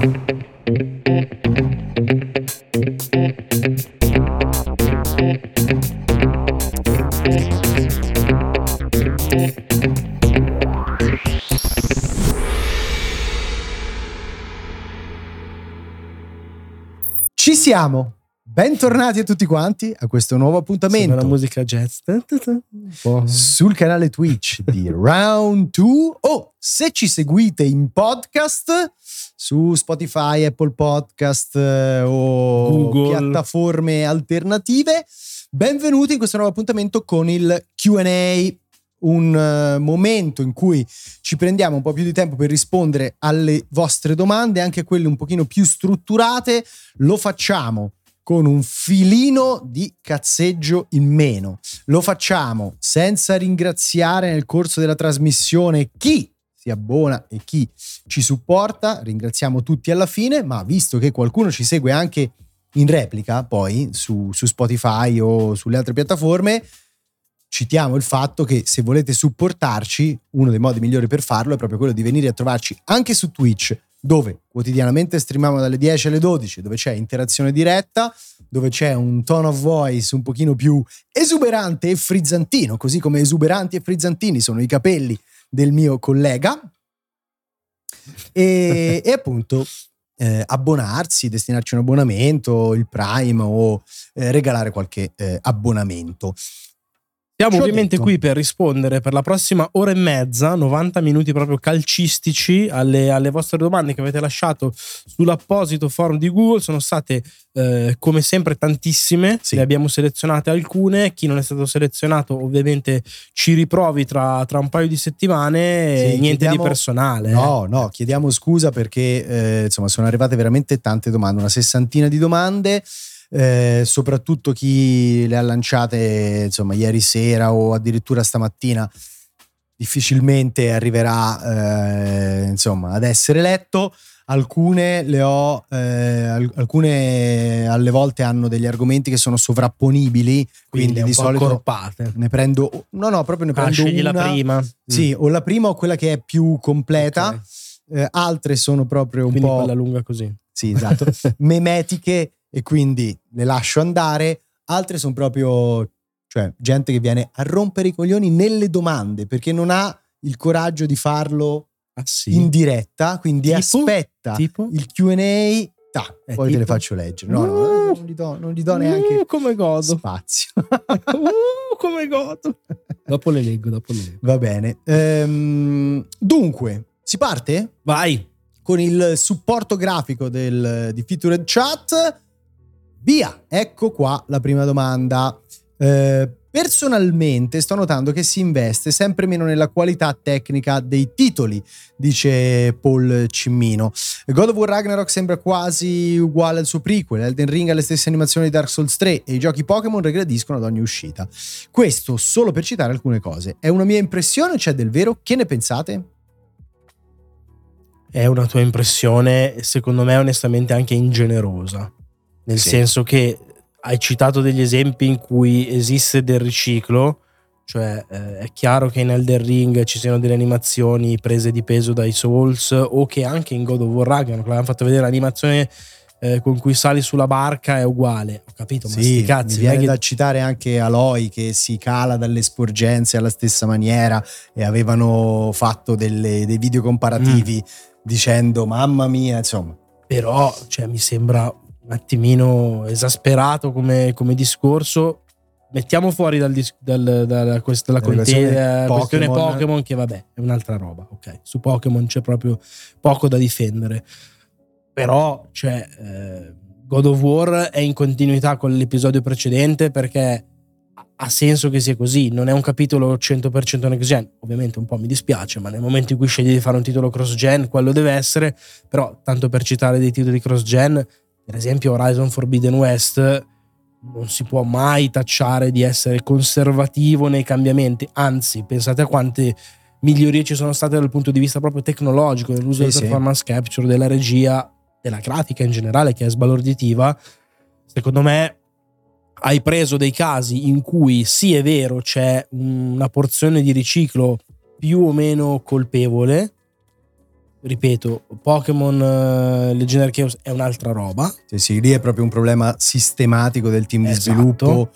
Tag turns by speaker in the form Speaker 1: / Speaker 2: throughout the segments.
Speaker 1: Ci siamo. Bentornati a tutti quanti a questo nuovo appuntamento.
Speaker 2: Sembra la musica jazz.
Speaker 1: Sul canale Twitch di Round 2. Oh, se ci seguite in podcast su Spotify, Apple Podcast eh, o
Speaker 2: Google.
Speaker 1: piattaforme alternative, benvenuti in questo nuovo appuntamento con il QA un eh, momento in cui ci prendiamo un po' più di tempo per rispondere alle vostre domande, anche quelle un pochino più strutturate, lo facciamo con un filino di cazzeggio in meno. Lo facciamo senza ringraziare nel corso della trasmissione chi si abbona e chi ci supporta. Ringraziamo tutti alla fine, ma visto che qualcuno ci segue anche in replica poi su, su Spotify o sulle altre piattaforme, citiamo il fatto che se volete supportarci, uno dei modi migliori per farlo è proprio quello di venire a trovarci anche su Twitch, dove quotidianamente streamiamo dalle 10 alle 12, dove c'è interazione diretta, dove c'è un tone of voice un pochino più esuberante e frizzantino, così come esuberanti e frizzantini sono i capelli del mio collega. E, e appunto eh, abbonarsi, destinarci un abbonamento, il Prime o eh, regalare qualche eh, abbonamento.
Speaker 2: Siamo ovviamente
Speaker 1: detto.
Speaker 2: qui per rispondere per la prossima ora e mezza, 90 minuti proprio calcistici alle, alle vostre domande che avete lasciato sull'apposito forum di Google. Sono state eh, come sempre tantissime,
Speaker 1: Sì.
Speaker 2: ne abbiamo selezionate alcune. Chi non è stato selezionato ovviamente ci riprovi tra, tra un paio di settimane.
Speaker 1: Sì,
Speaker 2: niente
Speaker 1: chiediamo-
Speaker 2: di personale. eh.
Speaker 1: No, no, chiediamo scusa perché eh, insomma sono arrivate veramente tante domande, una sessantina di domande. Eh, soprattutto chi le ha lanciate insomma ieri sera o addirittura stamattina difficilmente arriverà eh, insomma ad essere letto alcune le ho eh, al- alcune alle volte hanno degli argomenti che sono sovrapponibili quindi,
Speaker 2: quindi,
Speaker 1: di solito
Speaker 2: accorpate.
Speaker 1: ne prendo no no proprio ne
Speaker 2: Ah,
Speaker 1: prendo
Speaker 2: scegli
Speaker 1: una
Speaker 2: la prima.
Speaker 1: sì,
Speaker 2: Mm.
Speaker 1: o la prima o quella che è più completa.
Speaker 2: Ok.
Speaker 1: Eh, altre sono proprio un
Speaker 2: Quindi
Speaker 1: po'
Speaker 2: quella lunga così.
Speaker 1: sì, esatto, memetiche e quindi le lascio andare. Altre sono proprio cioè gente che viene a rompere i coglioni nelle domande perché non ha il coraggio di farlo
Speaker 2: Ah sì.
Speaker 1: in diretta, quindi
Speaker 2: Tipo?
Speaker 1: aspetta
Speaker 2: Tipo?
Speaker 1: il Q&A, ta,
Speaker 2: Eh,
Speaker 1: poi te le
Speaker 2: tipo?
Speaker 1: faccio leggere. No, no,
Speaker 2: Uh.
Speaker 1: non gli do, non gli do neanche
Speaker 2: Uh, come godo.
Speaker 1: spazio.
Speaker 2: Uh, come godo. Dopo le leggo, dopo le leggo.
Speaker 1: Va bene. Ehm, dunque, si parte?
Speaker 2: Vai.
Speaker 1: con il supporto grafico del, di Featured Chat. Via, ecco qua la prima domanda. Eh, personalmente sto notando che si investe sempre meno nella qualità tecnica dei titoli, dice Paul Cimmino. God of War Ragnarok sembra quasi uguale al suo prequel, Elden Ring ha le stesse animazioni di Dark Souls 3 e i giochi Pokémon regrediscono ad ogni uscita. Questo solo per citare alcune cose. È una mia impressione c'è del vero? Che ne pensate?
Speaker 2: È una tua impressione, secondo me, onestamente anche ingenerosa. Nel
Speaker 1: Sì.
Speaker 2: senso che hai citato degli esempi in cui esiste del riciclo, cioè eh, è chiaro che in Elden Ring ci siano delle animazioni prese di peso dai Souls o che anche in God of War Ragnarok l'avevano fatto vedere l'animazione eh, con cui sali sulla barca è uguale. Ho capito, ma sti
Speaker 1: Sì,
Speaker 2: cazzi,
Speaker 1: mi viene
Speaker 2: che-
Speaker 1: da citare anche Aloy che si cala dalle sporgenze alla stessa maniera e avevano fatto delle- dei video comparativi
Speaker 2: Mm.
Speaker 1: dicendo mamma mia, insomma.
Speaker 2: però cioè, mi sembra un attimino esasperato come, come discorso. Mettiamo fuori dal dal- dalla, quest- dalla
Speaker 1: questione
Speaker 2: conte- eh, questione
Speaker 1: Pokémon.
Speaker 2: Che vabbè, è un'altra roba. Ok, su Pokémon c'è proprio poco da difendere. Però, cioè, eh, God of War è in continuità con l'episodio precedente perché ha- ha senso che sia così. Non è un capitolo 100% next gen. Ovviamente un po' mi dispiace, ma nel momento in cui scegli di fare un titolo cross gen, quello deve essere. Però, tanto per citare dei titoli cross gen, per esempio Horizon Forbidden West non si può mai tacciare di essere conservativo nei cambiamenti, anzi pensate a quante migliorie ci sono state dal punto di vista proprio tecnologico, dell'uso
Speaker 1: Sì,
Speaker 2: del
Speaker 1: sì.
Speaker 2: performance capture, della regia, della grafica in generale che è sbalorditiva. Secondo me hai preso dei casi in cui sì è vero c'è una porzione di riciclo più o meno colpevole, ripeto, Pokémon uh, Leggendary Chaos è un'altra roba.
Speaker 1: Sì, sì, lì è proprio un problema sistematico del team esatto. di sviluppo,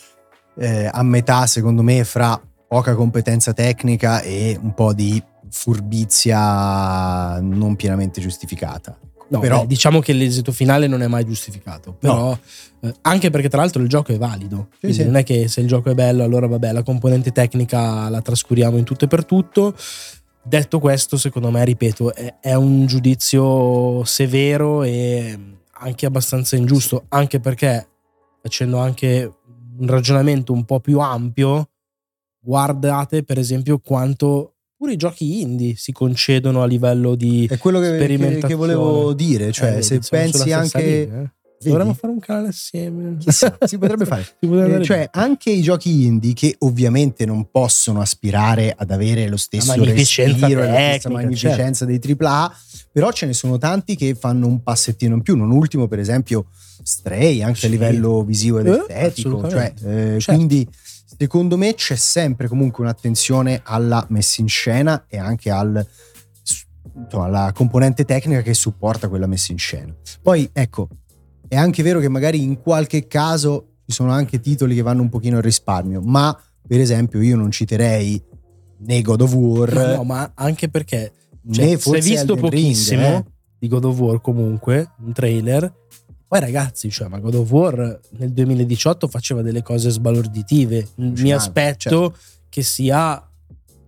Speaker 1: eh, a metà secondo me fra poca competenza tecnica e un po' di furbizia non pienamente giustificata.
Speaker 2: No, però, beh, diciamo che l'esito finale non è mai giustificato. Però, no. eh, anche perché, tra l'altro, il gioco è valido. Sì, sì. Non è che se il gioco è bello, allora vabbè, la componente tecnica la trascuriamo in tutto e per tutto. Detto questo, secondo me, ripeto, è, è un giudizio severo e anche abbastanza ingiusto. Anche perché, facendo anche un ragionamento un po' più ampio, guardate per esempio quanto pure i giochi indie si concedono a livello di
Speaker 1: è quello che, che, che volevo dire cioè eh, se pensi anche linea, eh.
Speaker 2: Dovremmo fare un canale assieme.
Speaker 1: Chissà, si potrebbe fare. si potrebbe eh, cioè, anche i giochi indie che ovviamente non possono aspirare ad avere lo stesso
Speaker 2: respiro,
Speaker 1: tecnica, la stessa magnificenza certo. dei AAA, però ce ne sono tanti che fanno un passettino in più. Non ultimo, per esempio, Stray, anche sì. a livello visivo ed eh, estetico. Cioè, eh, certo. Quindi secondo me c'è sempre comunque un'attenzione alla messa in scena e anche al, insomma, alla componente tecnica che supporta quella messa in scena. Poi ecco, è anche vero che magari in qualche caso ci sono anche titoli che vanno un pochino al risparmio, ma per esempio io non citerei né God of War.
Speaker 2: No, no ma anche perché cioè, né forse si è visto Elden pochissimo Ring, eh? di God of War comunque, un trailer poi ragazzi, cioè, ma God of War nel 2018 faceva delle cose sbalorditive. Mi aspetto certo. che sia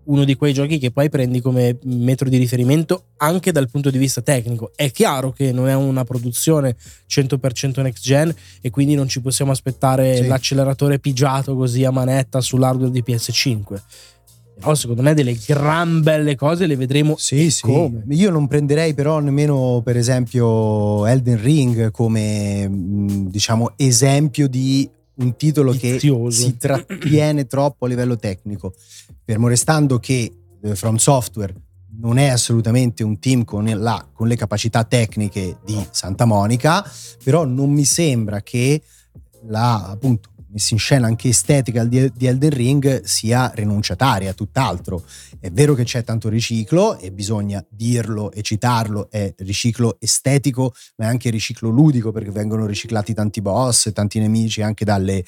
Speaker 2: uno di quei giochi che poi prendi come metro di riferimento anche dal punto di vista tecnico. È chiaro che non è una produzione 100% next gen e quindi non ci possiamo aspettare sì. l'acceleratore pigiato così a manetta sull'hardware di PS5 però secondo me delle gran belle cose le vedremo.
Speaker 1: Sì, sì. Come. Io non prenderei però nemmeno per esempio Elden Ring come diciamo esempio di un titolo Vizioso. che si trattiene troppo a livello tecnico. Fermo restando che eh, From Software non è assolutamente un team con, la, con le capacità tecniche di Santa Monica, però non mi sembra che la, appunto, messa in scena anche estetica di, di Elden Ring sia rinunciataria, tutt'altro. È vero che c'è tanto riciclo e bisogna dirlo e citarlo, è riciclo estetico, ma è anche riciclo ludico perché vengono riciclati tanti boss, tanti nemici anche dalle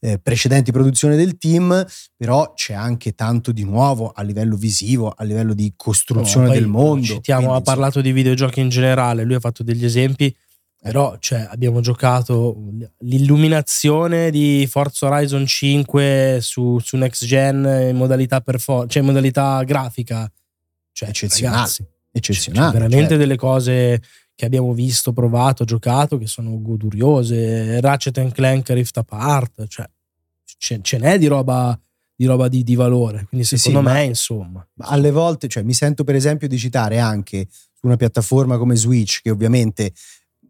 Speaker 1: eh, precedenti produzioni del team, però c'è anche tanto di nuovo a livello visivo, a livello di costruzione no, del mondo.
Speaker 2: Citiamo, Quindi, ha parlato di videogiochi in generale, lui ha fatto degli esempi però cioè, abbiamo giocato l'illuminazione di Forza Horizon 5 su, su Next Gen in modalità, perfor- cioè in modalità grafica. Cioè,
Speaker 1: eccezionale.
Speaker 2: Ragazzi,
Speaker 1: eccezionale.
Speaker 2: Cioè, veramente certo. delle cose che abbiamo visto, provato, giocato che sono goduriose. Ratchet Clank Rift Apart, cioè ce, ce n'è di roba di roba di, di valore. Quindi secondo sì, me, ma, insomma.
Speaker 1: Alle volte, cioè, mi sento per esempio di citare anche su una piattaforma come Switch, che ovviamente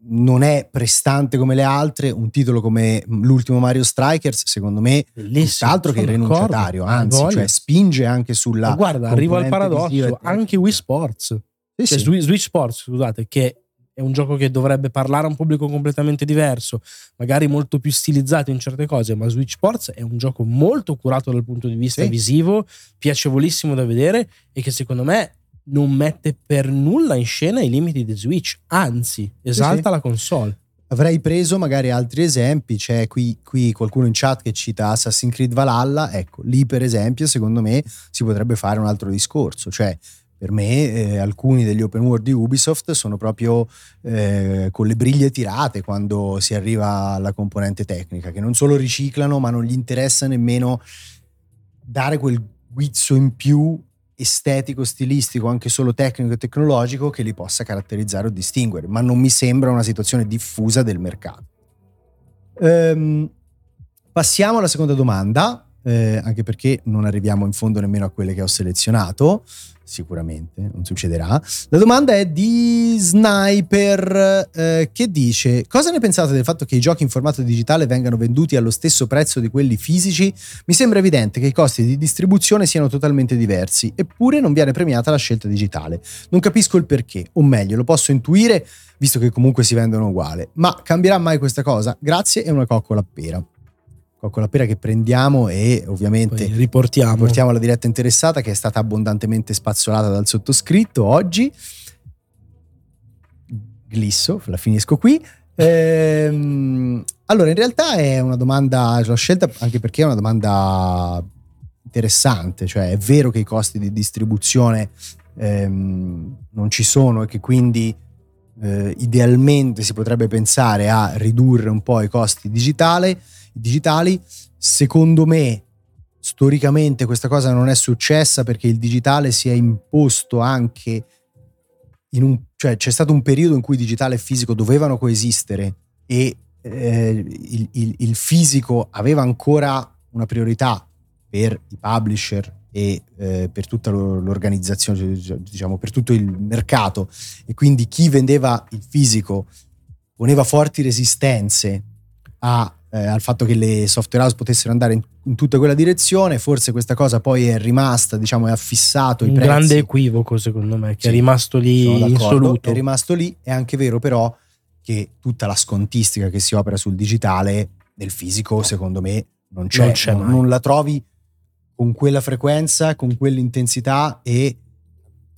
Speaker 1: non è prestante come le altre, un titolo come l'ultimo Mario Strikers, secondo me, tutt'altro che rinunciatario, anzi, cioè spinge anche sulla. Ma
Speaker 2: guarda, arrivo al paradosso, anche Wii Sports, sì, cioè, sì. Switch Sports, scusate, che è un gioco che dovrebbe parlare a un pubblico completamente diverso, magari molto più stilizzato in certe cose, ma Switch Sports è un gioco molto curato dal punto di vista sì. visivo, piacevolissimo da vedere e che secondo me non mette per nulla in scena i limiti di Switch, anzi esalta sì, sì. la console.
Speaker 1: Avrei preso magari altri esempi, c'è qui, qui, qualcuno in chat che cita Assassin's Creed Valhalla, ecco, lì per esempio secondo me si potrebbe fare un altro discorso, cioè per me eh, alcuni degli open world di Ubisoft sono proprio eh, con le briglie tirate quando si arriva alla componente tecnica, che non solo riciclano ma non gli interessa nemmeno dare quel guizzo in più estetico, stilistico, anche solo tecnico e tecnologico che li possa caratterizzare o distinguere, ma non mi sembra una situazione diffusa del mercato. Ehm, passiamo alla seconda domanda, eh, anche perché non arriviamo in fondo nemmeno a quelle che ho selezionato sicuramente, non succederà. La domanda è di Sniper eh, che dice cosa ne pensate del fatto che i giochi in formato digitale vengano venduti allo stesso prezzo di quelli fisici? Mi sembra evidente che i costi di distribuzione siano totalmente diversi, eppure non viene premiata la scelta digitale. Non capisco il perché, o meglio, lo posso intuire visto che comunque si vendono uguale, ma cambierà mai questa cosa? Grazie e una coccola a pera con la pera che prendiamo e ovviamente
Speaker 2: Poi riportiamo.
Speaker 1: riportiamo la diretta interessata che è stata abbondantemente spazzolata dal sottoscritto oggi. glisso, la finisco qui. Ehm, allora, in realtà è una domanda, l'ho scelta anche perché è una domanda interessante, cioè è vero che i costi di distribuzione ehm, non ci sono e che quindi eh, idealmente si potrebbe pensare a ridurre un po' i costi digitali, digitali. Secondo me, storicamente questa cosa non è successa perché il digitale si è imposto anche in un, cioè c'è stato un periodo in cui digitale e fisico dovevano coesistere e eh, il, il, il fisico aveva ancora una priorità per i publisher e eh, per tutta l'organizzazione, diciamo per tutto il mercato e quindi chi vendeva il fisico poneva forti resistenze a, eh, al fatto che le software house potessero andare in, in, tutta quella direzione, forse questa cosa poi è rimasta, diciamo, è affissato
Speaker 2: un
Speaker 1: i prezzi.
Speaker 2: grande equivoco secondo me, che sì, è rimasto lì insoluto.
Speaker 1: È rimasto lì, è anche vero però che tutta la scontistica che si opera sul digitale nel fisico, secondo me, non c'è, non, c'è non, non la trovi con quella frequenza, con quell'intensità e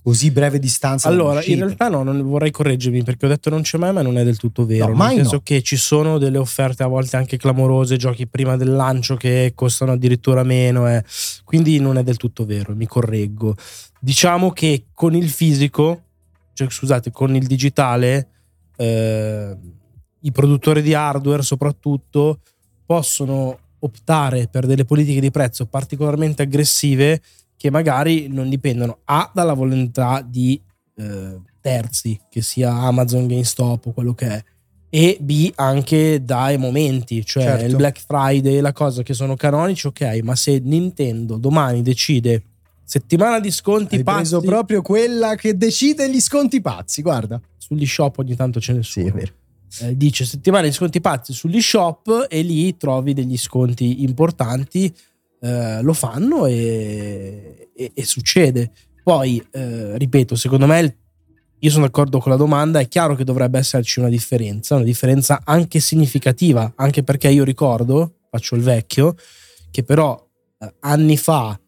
Speaker 1: così breve distanza.
Speaker 2: Allora, in realtà no, non vorrei correggermi perché ho detto non c'è mai, ma non è del tutto vero. No, nel senso no. che ci sono delle offerte a volte anche clamorose, giochi prima del lancio che costano addirittura meno, eh. quindi non è del tutto vero, mi correggo. Diciamo che con il fisico, cioè scusate, con il digitale, eh, i produttori di hardware soprattutto possono optare per delle politiche di prezzo particolarmente aggressive che magari non dipendono A dalla volontà di eh, terzi, che sia Amazon, GameStop o quello che è, e B anche dai momenti, cioè certo. il Black Friday, la cosa che sono canonici, ok, ma se Nintendo domani decide settimana di sconti
Speaker 1: Hai
Speaker 2: pazzi...
Speaker 1: preso proprio quella che decide gli sconti pazzi, guarda.
Speaker 2: Sugli shop ogni tanto ce ne sono.
Speaker 1: Sì, è vero
Speaker 2: eh, dice settimana di sconti pazzi sugli shop e lì trovi degli sconti importanti, eh, lo fanno e, e, e succede. Poi, eh, ripeto, secondo me io sono d'accordo con la domanda, è chiaro che dovrebbe esserci una differenza, una differenza anche significativa, anche perché io ricordo, faccio il vecchio, che però eh, anni fa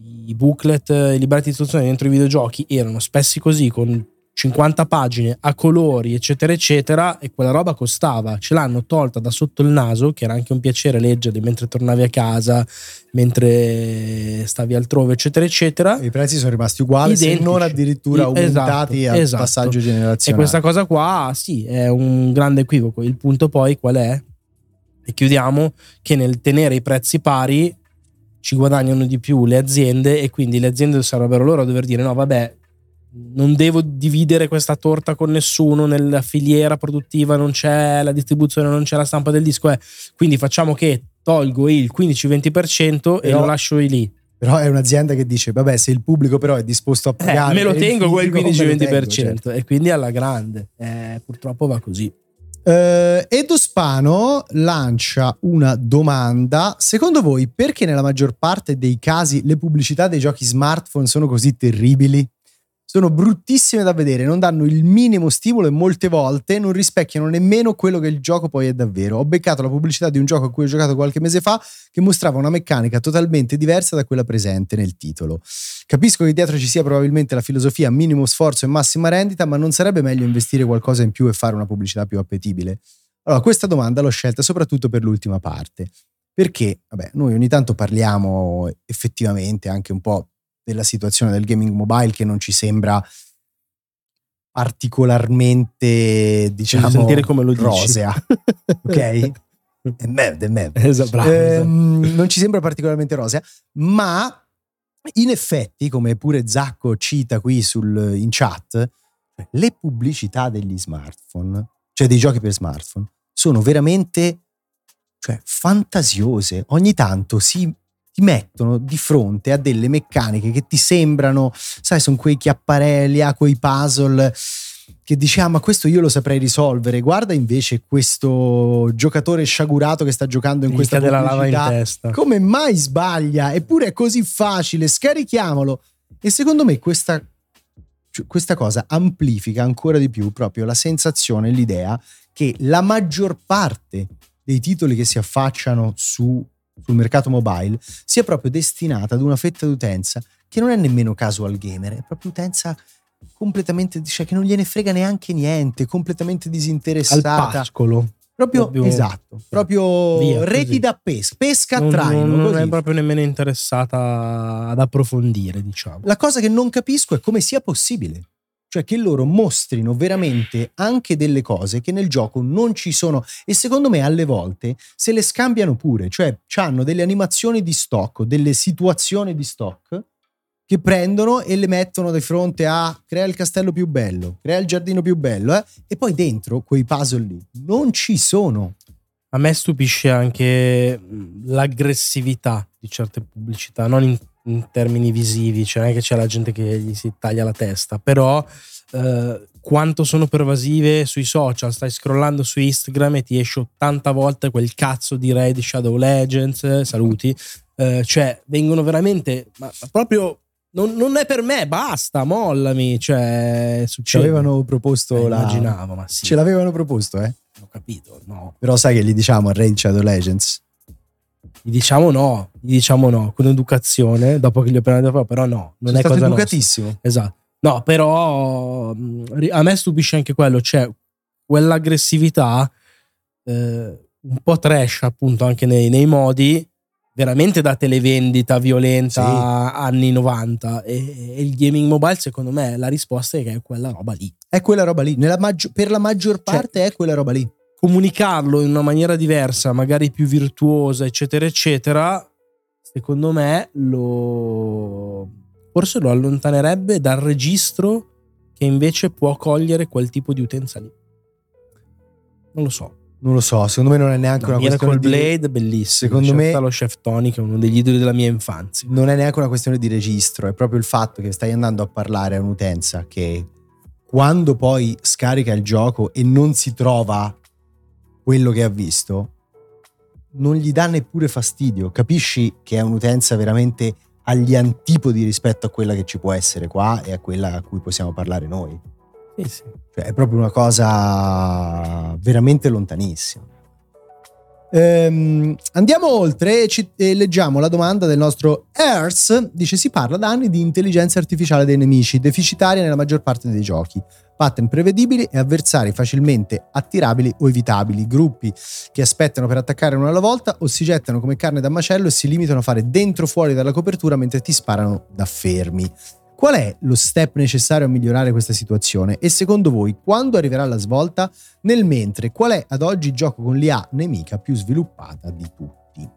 Speaker 2: i booklet, i libretti di istruzione dentro i videogiochi erano spessi così, con 50 pagine a colori, eccetera, eccetera, e quella roba costava. Ce l'hanno tolta da sotto il naso, che era anche un piacere leggerli mentre tornavi a casa, mentre stavi altrove, eccetera, eccetera.
Speaker 1: I prezzi sono rimasti uguali, Identici. se non addirittura aumentati esatto, al esatto. passaggio generazionale.
Speaker 2: E questa cosa qua, sì, è un grande equivoco. Il punto poi qual è? E chiudiamo che nel tenere i prezzi pari ci guadagnano di più le aziende e quindi le aziende sarebbero loro a dover dire no vabbè non devo dividere questa torta con nessuno nella filiera produttiva, non c'è la distribuzione, non c'è la stampa del disco, eh. quindi facciamo che tolgo il 15-20% però, e lo lascio lì.
Speaker 1: Però è un'azienda che dice, vabbè, se il pubblico però è disposto a pagare...
Speaker 2: Eh, me lo tengo quel 15-20% certo. e quindi alla grande. Eh, purtroppo va così.
Speaker 1: Uh, Edo Spano lancia una domanda. Secondo voi perché nella maggior parte dei casi le pubblicità dei giochi smartphone sono così terribili? Sono bruttissime da vedere, non danno il minimo stimolo e molte volte non rispecchiano nemmeno quello che il gioco poi è davvero. Ho beccato la pubblicità di un gioco a cui ho giocato qualche mese fa che mostrava una meccanica totalmente diversa da quella presente nel titolo. Capisco che dietro ci sia probabilmente la filosofia minimo sforzo e massima rendita, ma non sarebbe meglio investire qualcosa in più e fare una pubblicità più appetibile? Allora, questa domanda l'ho scelta soprattutto per l'ultima parte. Perché, vabbè, noi ogni tanto parliamo effettivamente anche un po' della situazione del gaming mobile che non ci sembra particolarmente, diciamo,
Speaker 2: sentire come lo
Speaker 1: rosea. ok? È merda, è merda.
Speaker 2: Esatto, bravo,
Speaker 1: ehm, esatto. Non ci sembra particolarmente rosea, ma in effetti, come pure Zacco cita qui sul, in chat, le pubblicità degli smartphone, cioè dei giochi per smartphone, sono veramente cioè, fantasiose. Ogni tanto si ti mettono di fronte a delle meccaniche che ti sembrano, sai, sono quei chiapparelli, a quei puzzle che diciamo, ah, ma questo io lo saprei risolvere. Guarda invece questo giocatore sciagurato che sta giocando in questa
Speaker 2: della lava in testa.
Speaker 1: Come mai sbaglia? Eppure è così facile, scarichiamolo. E secondo me questa, questa cosa amplifica ancora di più proprio la sensazione, l'idea che la maggior parte dei titoli che si affacciano su sul mercato mobile sia proprio destinata ad una fetta d'utenza che non è nemmeno casual gamer, è proprio utenza completamente, cioè che non gliene frega neanche niente, completamente
Speaker 2: Al
Speaker 1: disinteressata.
Speaker 2: pascolo.
Speaker 1: Proprio,
Speaker 2: Proprio-
Speaker 1: esatto, proprio
Speaker 2: Via,
Speaker 1: reti
Speaker 2: così.
Speaker 1: da pesca, pesca a
Speaker 2: Non,
Speaker 1: traino.
Speaker 2: non- non è proprio nemmeno interessata ad approfondire, diciamo.
Speaker 1: La cosa che non capisco è come sia possibile. Cioè che loro mostrino veramente anche delle cose che nel gioco non ci sono e secondo me alle volte se le scambiano pure, cioè hanno delle animazioni di stock, delle situazioni di stock che prendono e le mettono di fronte a crea il castello più bello, crea il giardino più bello eh? e poi dentro quei puzzle lì non ci sono.
Speaker 2: A me stupisce anche l'aggressività di certe pubblicità, non in, in termini visivi, cioè non è che c'è la gente che gli si taglia la testa, però eh, quanto sono pervasive sui social, stai scrollando su Instagram e ti esce 80 volte quel cazzo di di Shadow Legends, eh, saluti, eh, cioè vengono veramente, ma, ma proprio... Non, non è per me, basta, mollami. Cioè,
Speaker 1: Ci
Speaker 2: succede.
Speaker 1: avevano proposto
Speaker 2: Eh,
Speaker 1: la...
Speaker 2: Immaginavo, ma sì.
Speaker 1: Ce l'avevano proposto, eh?
Speaker 2: Ho capito, no.
Speaker 1: Però sai che gli diciamo a Raid Shadow Legends
Speaker 2: Gli diciamo no, gli diciamo no, con educazione, dopo che gli ho appena detto, però no, non
Speaker 1: Sono
Speaker 2: è
Speaker 1: stato
Speaker 2: cosa nostra.
Speaker 1: educatissimo.
Speaker 2: Esatto. No, però ri- a me stupisce anche quello, cioè quell'aggressività eh, un po' trash appunto anche nei, nei modi, veramente da televendita violenta
Speaker 1: Sì.
Speaker 2: anni 90 e, e il gaming mobile secondo me la risposta è che è quella roba lì.
Speaker 1: È quella roba lì. Nella per la maggior
Speaker 2: Cioè-
Speaker 1: parte è quella roba lì.
Speaker 2: Comunicarlo in una maniera diversa, magari più virtuosa, eccetera, eccetera, secondo me lo forse lo allontanerebbe dal registro che invece può cogliere quel tipo di utenza lì. Non lo so.
Speaker 1: Non lo so, secondo me non è neanche
Speaker 2: No,
Speaker 1: una
Speaker 2: Miracle
Speaker 1: questione di...
Speaker 2: Blade, bellissimo.
Speaker 1: Secondo me-
Speaker 2: lo chef Tony, che è uno degli idoli della mia infanzia.
Speaker 1: Non è neanche una questione di registro, è proprio il fatto che stai andando a parlare a un'utenza che quando poi scarica il gioco e non si trova quello che ha visto, non gli dà neppure fastidio. Capisci che è un'utenza veramente agli antipodi rispetto a quella che ci può essere qua e a quella a cui possiamo parlare noi.
Speaker 2: Sì, sì.
Speaker 1: Cioè, è proprio una cosa veramente lontanissima. Ehm, andiamo oltre e, ci- e leggiamo la domanda del nostro Earth. Dice: Si parla da anni di intelligenza artificiale dei nemici, deficitaria nella maggior parte dei giochi. Pattern prevedibili e avversari facilmente attirabili o evitabili. Gruppi che aspettano per attaccare uno alla volta o si gettano come carne da macello e si limitano a fare dentro fuori dalla copertura mentre ti sparano da fermi. Qual è lo step necessario a migliorare questa situazione? E secondo voi, quando arriverà la svolta? Nel mentre, qual è ad oggi il gioco con l'IA nemica più sviluppata di tutti?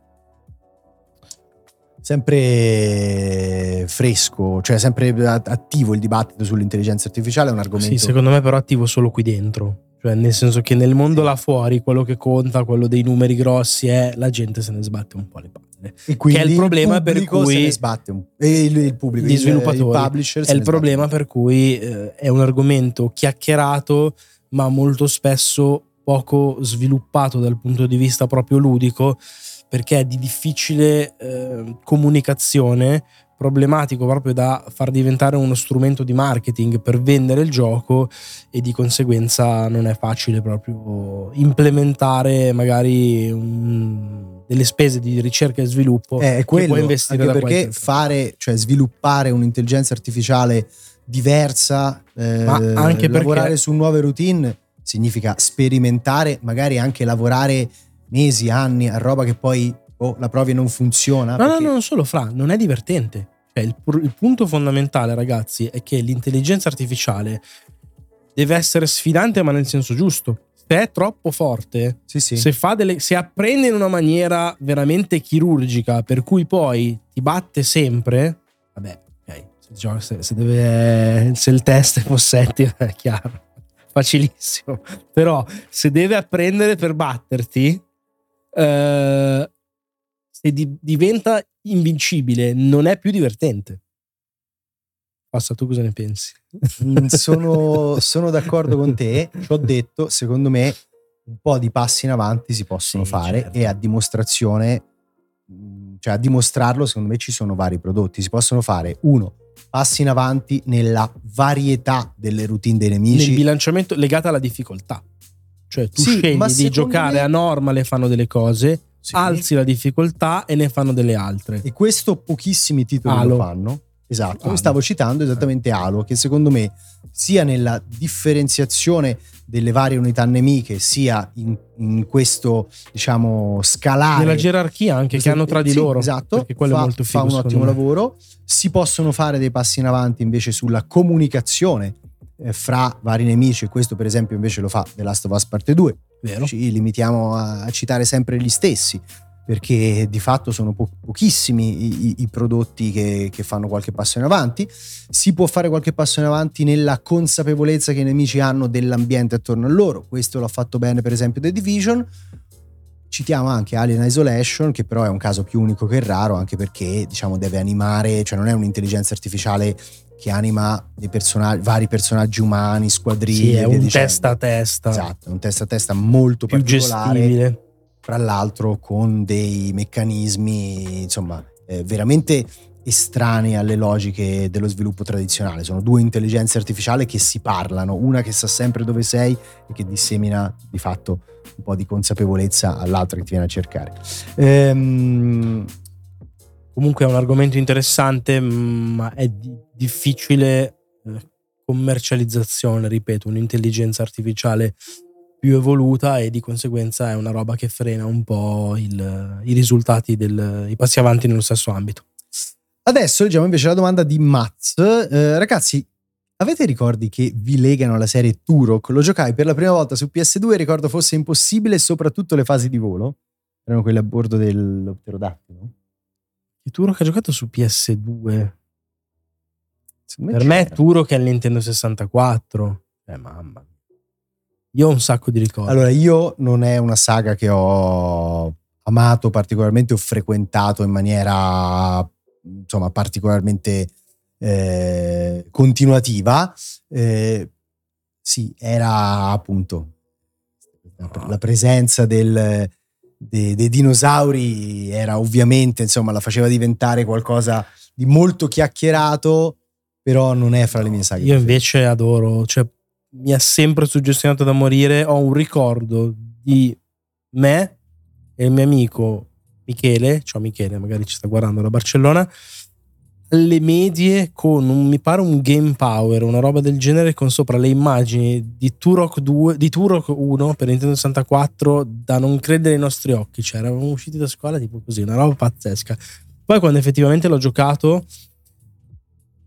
Speaker 1: Sempre fresco, cioè sempre attivo il dibattito sull'intelligenza artificiale, è un argomento...
Speaker 2: Sì, secondo me però attivo solo qui dentro. Cioè, nel senso che nel mondo là fuori quello che conta, quello dei numeri grossi, è la gente se ne sbatte un po' le palle.
Speaker 1: e quindi
Speaker 2: che è il problema per
Speaker 1: pubblico
Speaker 2: cui-
Speaker 1: se ne sbatte un- e il, il pubblico,
Speaker 2: Gli
Speaker 1: il-
Speaker 2: sviluppatori.
Speaker 1: il
Speaker 2: È il problema
Speaker 1: po'.
Speaker 2: per cui eh, è un argomento chiacchierato, ma molto spesso poco sviluppato dal punto di vista proprio ludico, perché è di difficile eh, comunicazione, problematico proprio da far diventare uno strumento di marketing per vendere il gioco e di conseguenza non è facile proprio implementare magari un- delle spese di ricerca e sviluppo
Speaker 1: Eh, è
Speaker 2: che
Speaker 1: quello,
Speaker 2: puoi investire
Speaker 1: anche perché fare, cioè sviluppare un'intelligenza artificiale diversa, eh,
Speaker 2: Ma anche perché-
Speaker 1: lavorare su nuove routine significa sperimentare, magari anche lavorare mesi, anni a roba che poi oh, la provi e non funziona.
Speaker 2: No, no,
Speaker 1: perché-
Speaker 2: no, non solo fra, non è divertente. Cioè, il, il punto fondamentale, ragazzi, è che l'intelligenza artificiale deve essere sfidante, ma nel senso giusto. Se è troppo forte,
Speaker 1: Sì, sì.
Speaker 2: se, fa delle, se apprende in una maniera veramente chirurgica, per cui poi ti batte sempre, vabbè, ok. Se, se- deve, se il test è Possetti, è chiaro, facilissimo. Però se deve apprendere per batterti, eh, se di- diventa invincibile, non è più divertente. Passa, tu cosa ne pensi?
Speaker 1: Mm, sono, sono d'accordo con te. Ci ho detto, secondo me, un po' di passi in avanti si possono
Speaker 2: Sì,
Speaker 1: fare
Speaker 2: certo.
Speaker 1: e a dimostrazione, mm, cioè a dimostrarlo, secondo me ci sono vari prodotti. Si possono fare uno, passi in avanti nella varietà delle routine dei
Speaker 2: Nel
Speaker 1: nemici.
Speaker 2: bilanciamento legata alla difficoltà. Cioè, tu
Speaker 1: Sì,
Speaker 2: scegli di giocare
Speaker 1: me-
Speaker 2: a normal e fanno delle cose,
Speaker 1: Sì.
Speaker 2: alzi la difficoltà e ne fanno delle altre.
Speaker 1: E questo pochissimi titoli
Speaker 2: Halo.
Speaker 1: lo fanno. Esatto,
Speaker 2: Halo.
Speaker 1: stavo citando esattamente Halo, che secondo me sia nella differenziazione delle varie unità nemiche, sia in, in questo, diciamo, scalare.
Speaker 2: Nella gerarchia anche che hanno tra di
Speaker 1: Sì,
Speaker 2: loro.
Speaker 1: Esatto,
Speaker 2: Perché quello
Speaker 1: fa,
Speaker 2: è molto
Speaker 1: fa
Speaker 2: figo.
Speaker 1: un ottimo
Speaker 2: me.
Speaker 1: lavoro. Si possono fare dei passi in avanti invece sulla comunicazione eh, fra vari nemici, e questo per esempio invece lo fa The Last of Us Parte 2.
Speaker 2: Vero?
Speaker 1: Ci limitiamo a, citare sempre gli stessi perché di fatto sono po- pochissimi i- i prodotti che, che fanno qualche passo in avanti. Si può fare qualche passo in avanti nella consapevolezza che i nemici hanno dell'ambiente attorno a loro. Questo l'ha fatto bene, per esempio, The Division. Citiamo anche Alien Isolation, che però è un caso più unico che raro, anche perché diciamo deve animare, cioè non è un'intelligenza artificiale che anima dei personaggi, vari personaggi umani, squadriglie.
Speaker 2: Sì, è un
Speaker 1: dicendo.
Speaker 2: testa a testa.
Speaker 1: Esatto, un testa a testa molto
Speaker 2: Più
Speaker 1: particolare
Speaker 2: gestibile.
Speaker 1: fra l'altro con dei meccanismi insomma eh, veramente estranei alle logiche dello sviluppo tradizionale sono due intelligenze artificiali che si parlano una che sa sempre dove sei e che dissemina di fatto un po' di consapevolezza all'altra che ti viene a cercare Ehm,
Speaker 2: Comunque è un argomento interessante, ma è di- difficile eh, commercializzazione, ripeto, un'intelligenza artificiale più evoluta e di conseguenza è una roba che frena un po' il- i risultati, del, i passi avanti nello stesso ambito.
Speaker 1: adesso leggiamo invece la domanda di Mats Eh, ragazzi avete ricordi che vi legano alla serie Turok? Lo giocai per la prima volta su PS2 e ricordo fosse impossibile soprattutto le fasi di volo erano quelle a bordo dello
Speaker 2: che ha giocato su PS2.
Speaker 1: Secondo
Speaker 2: Per me è
Speaker 1: c'era.
Speaker 2: Turo che è il Nintendo 64. Eh, mamma. Io ho un sacco di ricordi.
Speaker 1: Allora, io non è una saga che ho amato particolarmente o frequentato in maniera insomma particolarmente eh, continuativa. Eh, sì, era appunto la presenza del- de- dei dinosauri era ovviamente insomma la faceva diventare qualcosa di molto chiacchierato però non è fra le mie saghe
Speaker 2: Io invece adoro, cioè mi ha sempre suggestionato da morire. Ho un ricordo di me e il mio amico Michele, ciao Michele, magari ci sta guardando da Barcellona, alle medie con un, mi pare un Game Power, una roba del genere con sopra le immagini di Turok 2, di Turok 1 per Nintendo 64 da non credere ai nostri occhi, cioè eravamo usciti da scuola tipo così, una roba pazzesca. Poi quando effettivamente l'ho giocato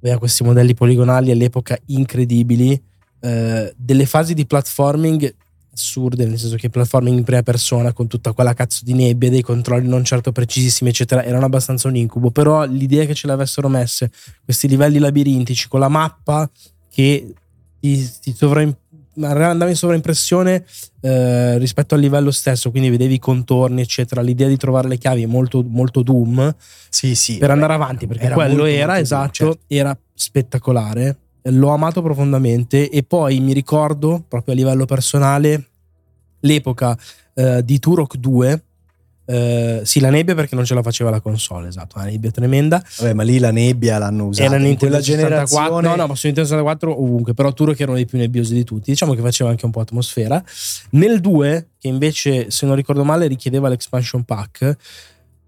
Speaker 2: aveva questi modelli poligonali all'epoca incredibili, eh, delle fasi di platforming assurde, nel senso che platforming in prima persona con tutta quella cazzo di nebbia, dei controlli non certo precisissimi, eccetera, erano abbastanza un incubo. Però l'idea che ce le avessero messe, questi livelli labirintici con la mappa che ti, ti sovraim- andava in sovraimpressione eh, rispetto al livello stesso, quindi vedevi i contorni, eccetera. L'idea di trovare le chiavi è molto, molto Doom
Speaker 1: sì sì
Speaker 2: per andare avanti, perché
Speaker 1: era
Speaker 2: quello era esatto,
Speaker 1: certo.
Speaker 2: era spettacolare. L'ho amato profondamente e poi mi ricordo proprio a livello personale l'epoca eh, di Turok 2. eh, sì, la nebbia perché non ce la faceva la console, esatto, una nebbia tremenda.
Speaker 1: Vabbè, ma lì la nebbia l'hanno usata
Speaker 2: Era
Speaker 1: in
Speaker 2: Nintendo
Speaker 1: quella
Speaker 2: 64,
Speaker 1: generazione
Speaker 2: no, no, ma su Nintendo 64 ovunque, però Turok erano dei più nebbiosi di tutti. Diciamo che faceva anche un po' atmosfera. Nel 2, che invece, se non ricordo male, richiedeva l'expansion pack,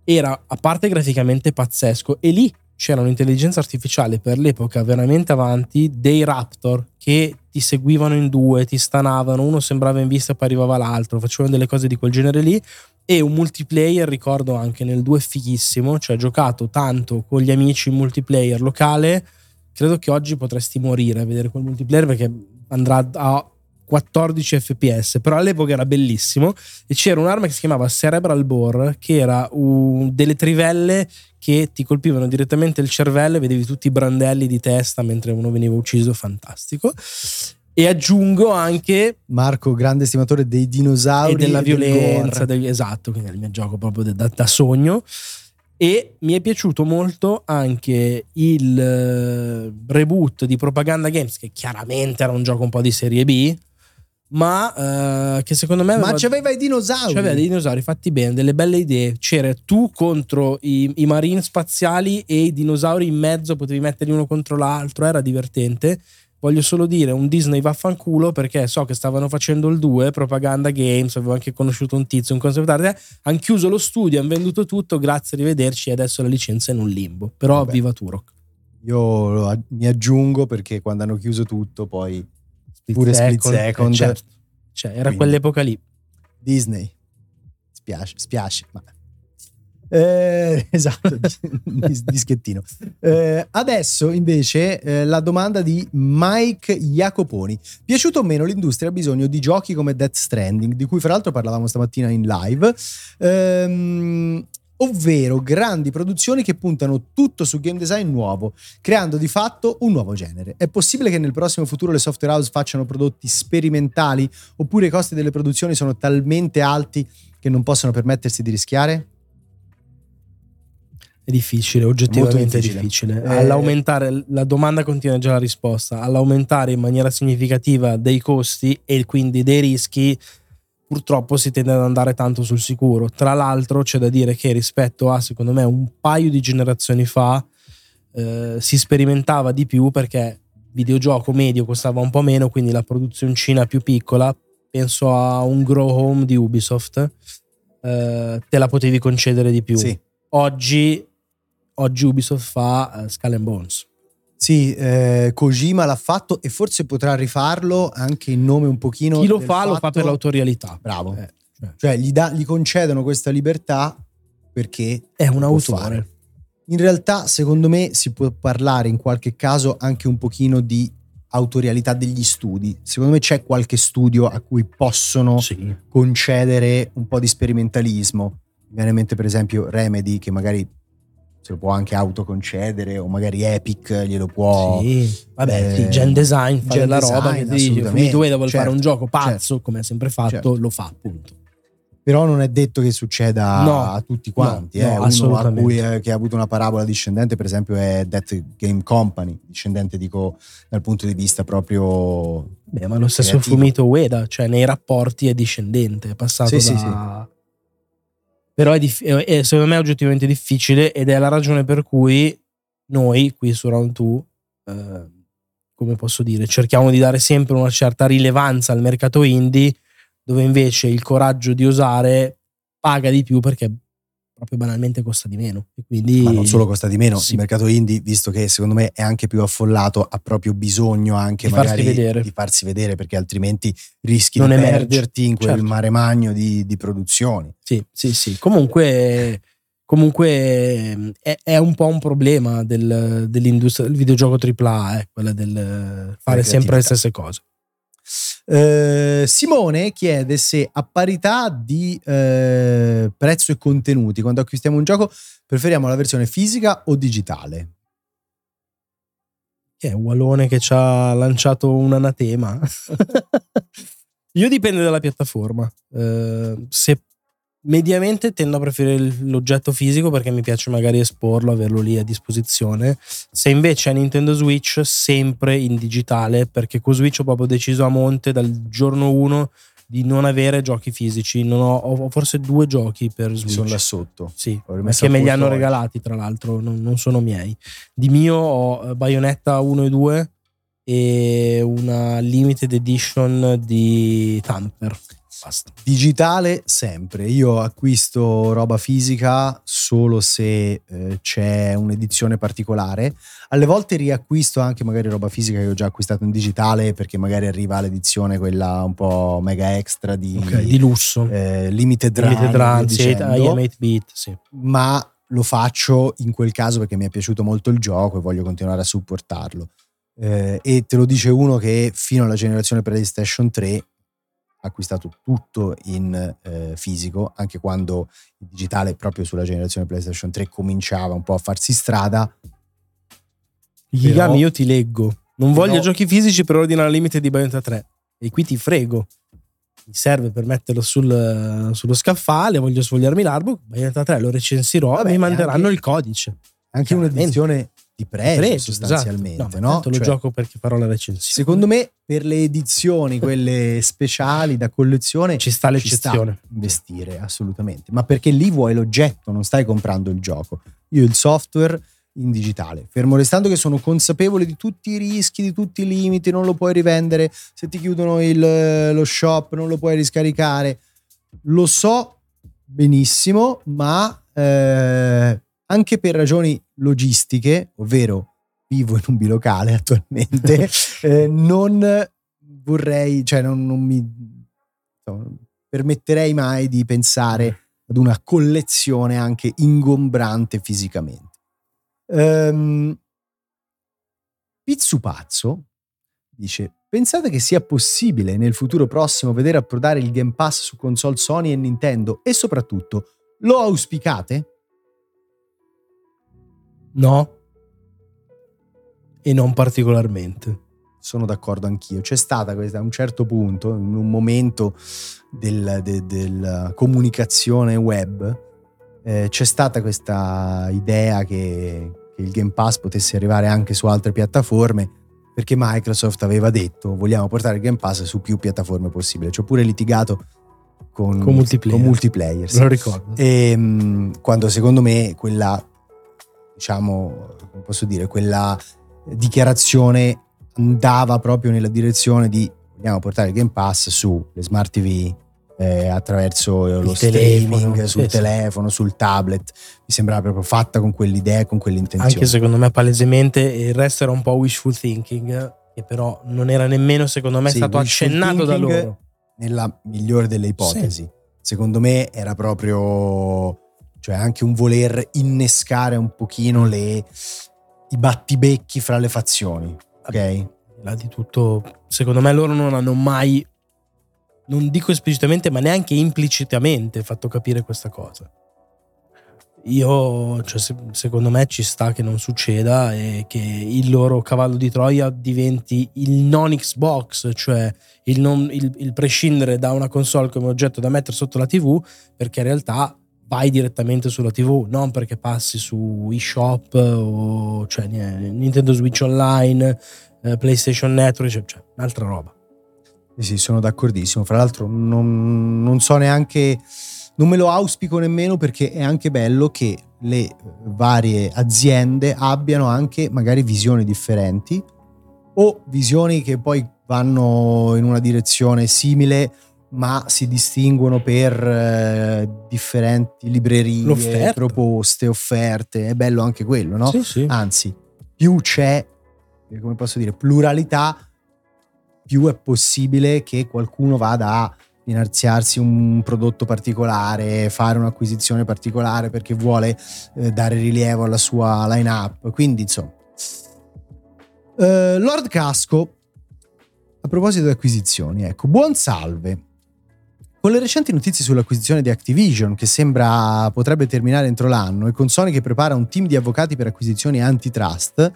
Speaker 2: era a parte graficamente pazzesco e lì c'era un'intelligenza artificiale per l'epoca veramente avanti dei Raptor che ti seguivano in due, ti stanavano, uno sembrava in vista e poi arrivava l'altro, facevano delle cose di quel genere lì. E un multiplayer ricordo anche nel 2 fighissimo, cioè giocato tanto con gli amici in multiplayer locale, credo che oggi potresti morire a vedere quel multiplayer perché andrà a 14 fps, però all'epoca era bellissimo. E c'era un'arma che si chiamava Cerebral Bore che era un- delle trivelle che ti colpivano direttamente il cervello e vedevi tutti i brandelli di testa mentre uno veniva ucciso, fantastico. E aggiungo anche
Speaker 1: Marco grande estimatore dei dinosauri
Speaker 2: e della
Speaker 1: del
Speaker 2: violenza,
Speaker 1: gore.
Speaker 2: del- esatto, quindi è il mio gioco proprio da, da- da sogno. E mi è piaciuto molto anche il eh, reboot di Propaganda Games, che chiaramente era un gioco un po' di serie B, ma eh, che secondo me
Speaker 1: ma
Speaker 2: aveva-
Speaker 1: c'aveva i dinosauri
Speaker 2: c'aveva dei dinosauri fatti bene, delle belle idee. C'era tu contro i, i marine spaziali e i dinosauri in mezzo, potevi metterli uno contro l'altro, era divertente. Voglio solo dire un Disney vaffanculo perché so che stavano facendo il 2, Propaganda Games, avevo anche conosciuto un tizio, un concept art, hanno chiuso lo studio, hanno venduto tutto, grazie, arrivederci e adesso la licenza è in un limbo. Però
Speaker 1: Vabbè.
Speaker 2: viva Turok.
Speaker 1: Io mi aggiungo perché quando hanno chiuso tutto poi
Speaker 2: Split
Speaker 1: Pure Split
Speaker 2: eh,
Speaker 1: Second.
Speaker 2: certo. Cioè, era
Speaker 1: Quindi-
Speaker 2: quell'epoca lì.
Speaker 1: Disney. Spiace, spiace, ma... Eh, esatto, dis- dischettino. Eh, adesso invece eh, la domanda di Mike Jacoponi. Piaciuto o meno l'industria ha bisogno di giochi come Death Stranding, di cui fra l'altro parlavamo stamattina in live, ehm, ovvero grandi produzioni che puntano tutto su game design nuovo, creando di fatto un nuovo genere. È possibile che nel prossimo futuro le software house facciano prodotti sperimentali oppure i costi delle produzioni sono talmente alti che non possono permettersi di rischiare?
Speaker 2: È difficile, oggettivamente è
Speaker 1: difficile.
Speaker 2: difficile.
Speaker 1: Eh,
Speaker 2: All'aumentare, la domanda contiene già la risposta, all'aumentare in maniera significativa dei costi e quindi dei rischi, purtroppo si tende ad andare tanto sul sicuro. Tra l'altro c'è da dire che rispetto a, secondo me, un paio di generazioni fa, eh, si sperimentava di più perché videogioco medio costava un po' meno, quindi la produzioncina più piccola, penso a un Grow Home di Ubisoft, eh, te la potevi concedere di più.
Speaker 1: Sì.
Speaker 2: Oggi, oggi Ubisoft fa uh, Skull and Bones.
Speaker 1: Sì, eh, Kojima l'ha fatto e forse potrà rifarlo anche in nome un pochino.
Speaker 2: Chi lo fa lo fa
Speaker 1: fatto-
Speaker 2: per l'autorialità.
Speaker 1: Bravo.
Speaker 2: Eh, cioè,
Speaker 1: Cioè, gli, dà- gli concedono questa libertà perché
Speaker 2: è un autore.
Speaker 1: In realtà, secondo me, si può parlare in qualche caso anche un pochino di autorialità degli studi. Secondo me c'è qualche studio a cui possono
Speaker 2: Sì.
Speaker 1: concedere un po' di sperimentalismo. Mi viene in mente, per esempio, Remedy, che magari se lo può anche autoconcedere, o magari Epic glielo può.
Speaker 2: Sì. Vabbè,
Speaker 1: eh,
Speaker 2: sì, gen design fa
Speaker 1: gen
Speaker 2: della roba
Speaker 1: design,
Speaker 2: che dici, tu vuoi fare
Speaker 1: Certo,
Speaker 2: un gioco pazzo,
Speaker 1: certo.
Speaker 2: come ha sempre fatto,
Speaker 1: Certo.
Speaker 2: lo fa, appunto.
Speaker 1: Però non è detto che succeda
Speaker 2: No,
Speaker 1: a tutti quanti.
Speaker 2: no,
Speaker 1: eh.
Speaker 2: no,
Speaker 1: Uno a cui eh, che ha avuto una parabola discendente, per esempio, è Death Game Company, discendente dico dal punto di vista proprio
Speaker 2: Beh, ma lo stesso
Speaker 1: Creativo.
Speaker 2: Fumito Ueda, cioè nei rapporti è discendente, è passato
Speaker 1: Sì,
Speaker 2: da...
Speaker 1: sì,
Speaker 2: Però è, dif- è- è- secondo me oggettivamente difficile ed è la ragione per cui noi qui su Round 2, eh, come posso dire, cerchiamo di dare sempre una certa rilevanza al mercato indie, dove invece il coraggio di osare paga di più perché proprio banalmente costa di meno. E quindi
Speaker 1: ma non solo costa di meno,
Speaker 2: Sì.
Speaker 1: il mercato indie, visto che secondo me è anche più affollato, ha proprio bisogno anche
Speaker 2: Di farsi
Speaker 1: magari
Speaker 2: vedere.
Speaker 1: di farsi vedere, perché altrimenti rischi
Speaker 2: Non
Speaker 1: di
Speaker 2: emergi.
Speaker 1: perderti in quel
Speaker 2: Certo.
Speaker 1: mare magno di, di produzioni.
Speaker 2: Sì, sì, sì. Comunque, comunque ehm, è, è un po' un problema del- dell'industria del videogioco AAA, eh, quella del fare sempre le stesse cose.
Speaker 1: Eh, Simone chiede se a parità di eh, prezzo e contenuti, quando acquistiamo un gioco, preferiamo la versione fisica o digitale?
Speaker 2: Che è un Wallone che ci ha lanciato un anatema. Io dipende dalla piattaforma. Eh, se mediamente tendo a preferire l'oggetto fisico perché mi piace magari esporlo, averlo lì a disposizione. Se invece è Nintendo Switch, sempre in digitale, perché con Switch ho proprio deciso a monte dal giorno 1 di non avere giochi fisici. Non ho, ho forse due giochi per
Speaker 1: Ci sono là
Speaker 2: Switch.
Speaker 1: sotto.
Speaker 2: Sì, perché me li hanno
Speaker 1: oggi.
Speaker 2: regalati, tra l'altro, non, non sono miei. Di mio ho eh, Bayonetta 1 e 2 e una limited edition di Tamper. Basta.
Speaker 1: Digitale sempre. Io acquisto roba fisica solo se eh, c'è un'edizione particolare. Alle volte riacquisto anche magari roba fisica che ho già acquistato in digitale perché magari arriva l'edizione quella un po' mega extra di,
Speaker 2: Ok, di lusso.
Speaker 1: eh, limited run,
Speaker 2: Limited
Speaker 1: via
Speaker 2: run, sì,
Speaker 1: dicendo.
Speaker 2: I am 8 bit, sì.
Speaker 1: ma lo faccio in quel caso perché mi è piaciuto molto il gioco e voglio continuare a supportarlo. Eh, e te lo dice uno che fino alla generazione PlayStation 3 ha acquistato tutto in eh, fisico, anche quando il digitale proprio sulla generazione PlayStation 3 cominciava un po' a farsi strada.
Speaker 2: Yigami, io ti leggo. Non voglio
Speaker 1: Però-
Speaker 2: giochi fisici per ordinare la limited di Bayonetta 3. E qui ti frego. Mi serve per metterlo sul- sullo scaffale, voglio sfogliarmi l'artbook. Bayonetta 3 lo recensirò
Speaker 1: Vabbè,
Speaker 2: mi manderanno
Speaker 1: anche-
Speaker 2: il codice.
Speaker 1: Anche un'edizione di pregio,
Speaker 2: Pregio,
Speaker 1: sostanzialmente.
Speaker 2: esatto.
Speaker 1: no?
Speaker 2: lo
Speaker 1: Cioè,
Speaker 2: gioco perché farò la recensione.
Speaker 1: Secondo me per le edizioni, quelle speciali da collezione,
Speaker 2: ci sta
Speaker 1: ci sta
Speaker 2: l'eccezione.
Speaker 1: investire assolutamente, ma perché lì vuoi l'oggetto, non stai comprando il gioco. Io il software in digitale, fermo restando che sono consapevole di tutti i rischi, di tutti i limiti, non lo puoi rivendere, se ti chiudono il- lo shop non lo puoi riscaricare. Lo so benissimo, ma eh, anche per ragioni logistiche, ovvero vivo in un bilocale attualmente, eh, non vorrei, cioè non, non mi insomma, permetterei mai di pensare ad una collezione anche ingombrante fisicamente. Um, Pizzu Pazzo dice: Pensate che sia possibile nel futuro prossimo vedere approdare il Game Pass su console Sony e Nintendo? E soprattutto, lo auspicate?
Speaker 2: No. E non particolarmente.
Speaker 1: Sono d'accordo anch'io. C'è stata questa, a un certo punto, in un momento della del, del comunicazione web, eh, c'è stata questa idea che, che il Game Pass potesse arrivare anche su altre piattaforme perché Microsoft aveva detto vogliamo portare il Game Pass su più piattaforme possibile. Ci ho pure litigato con,
Speaker 2: con multiplayer.
Speaker 1: Con multiplayer sì.
Speaker 2: Lo ricordo.
Speaker 1: E, ehm, quando secondo me quella, diciamo, come posso dire, quella dichiarazione andava proprio nella direzione di vogliamo portare il Game Pass sulle smart TV, eh, attraverso il lo telefono, streaming sul sì, telefono, sul tablet. Mi sembrava proprio fatta con quell'idea con quell'intenzione.
Speaker 2: Anche secondo me palesemente il resto era un po' wishful thinking, che però non era nemmeno secondo me sì, stato accennato da loro.
Speaker 1: Nella migliore delle ipotesi. Sì. Secondo me era proprio cioè anche un voler innescare un pochino le, i battibecchi fra le fazioni. Ok?
Speaker 2: Là di tutto, secondo me loro non hanno mai non dico esplicitamente, ma neanche implicitamente fatto capire questa cosa. Io, cioè, secondo me ci sta che non succeda e che il loro cavallo di Troia diventi il non Xbox, cioè il, non, il, il prescindere da una console come oggetto da mettere sotto la TV, perché in realtà vai direttamente sulla TV, non perché passi su eShop o cioè, Nintendo Switch Online, eh, PlayStation Network, cioè, cioè un'altra roba.
Speaker 1: Sì, sono d'accordissimo. Fra l'altro non, non so neanche, non me lo auspico nemmeno perché è anche bello che le varie aziende abbiano anche magari visioni differenti o visioni che poi vanno in una direzione simile ma si distinguono per eh, differenti librerie, L'offerta. proposte, offerte. È bello anche quello, no?
Speaker 2: Sì, sì.
Speaker 1: Anzi, più c'è, come posso dire, pluralità, più è possibile che qualcuno vada a finanziarsi un prodotto particolare, fare un'acquisizione particolare perché vuole eh, dare rilievo alla sua line-up. Quindi, insomma. Uh, Lord Casco, a proposito di acquisizioni, ecco, buon salve. Con le recenti notizie sull'acquisizione di Activision, che sembra potrebbe terminare entro l'anno, e con Sony che prepara un team di avvocati per acquisizioni antitrust,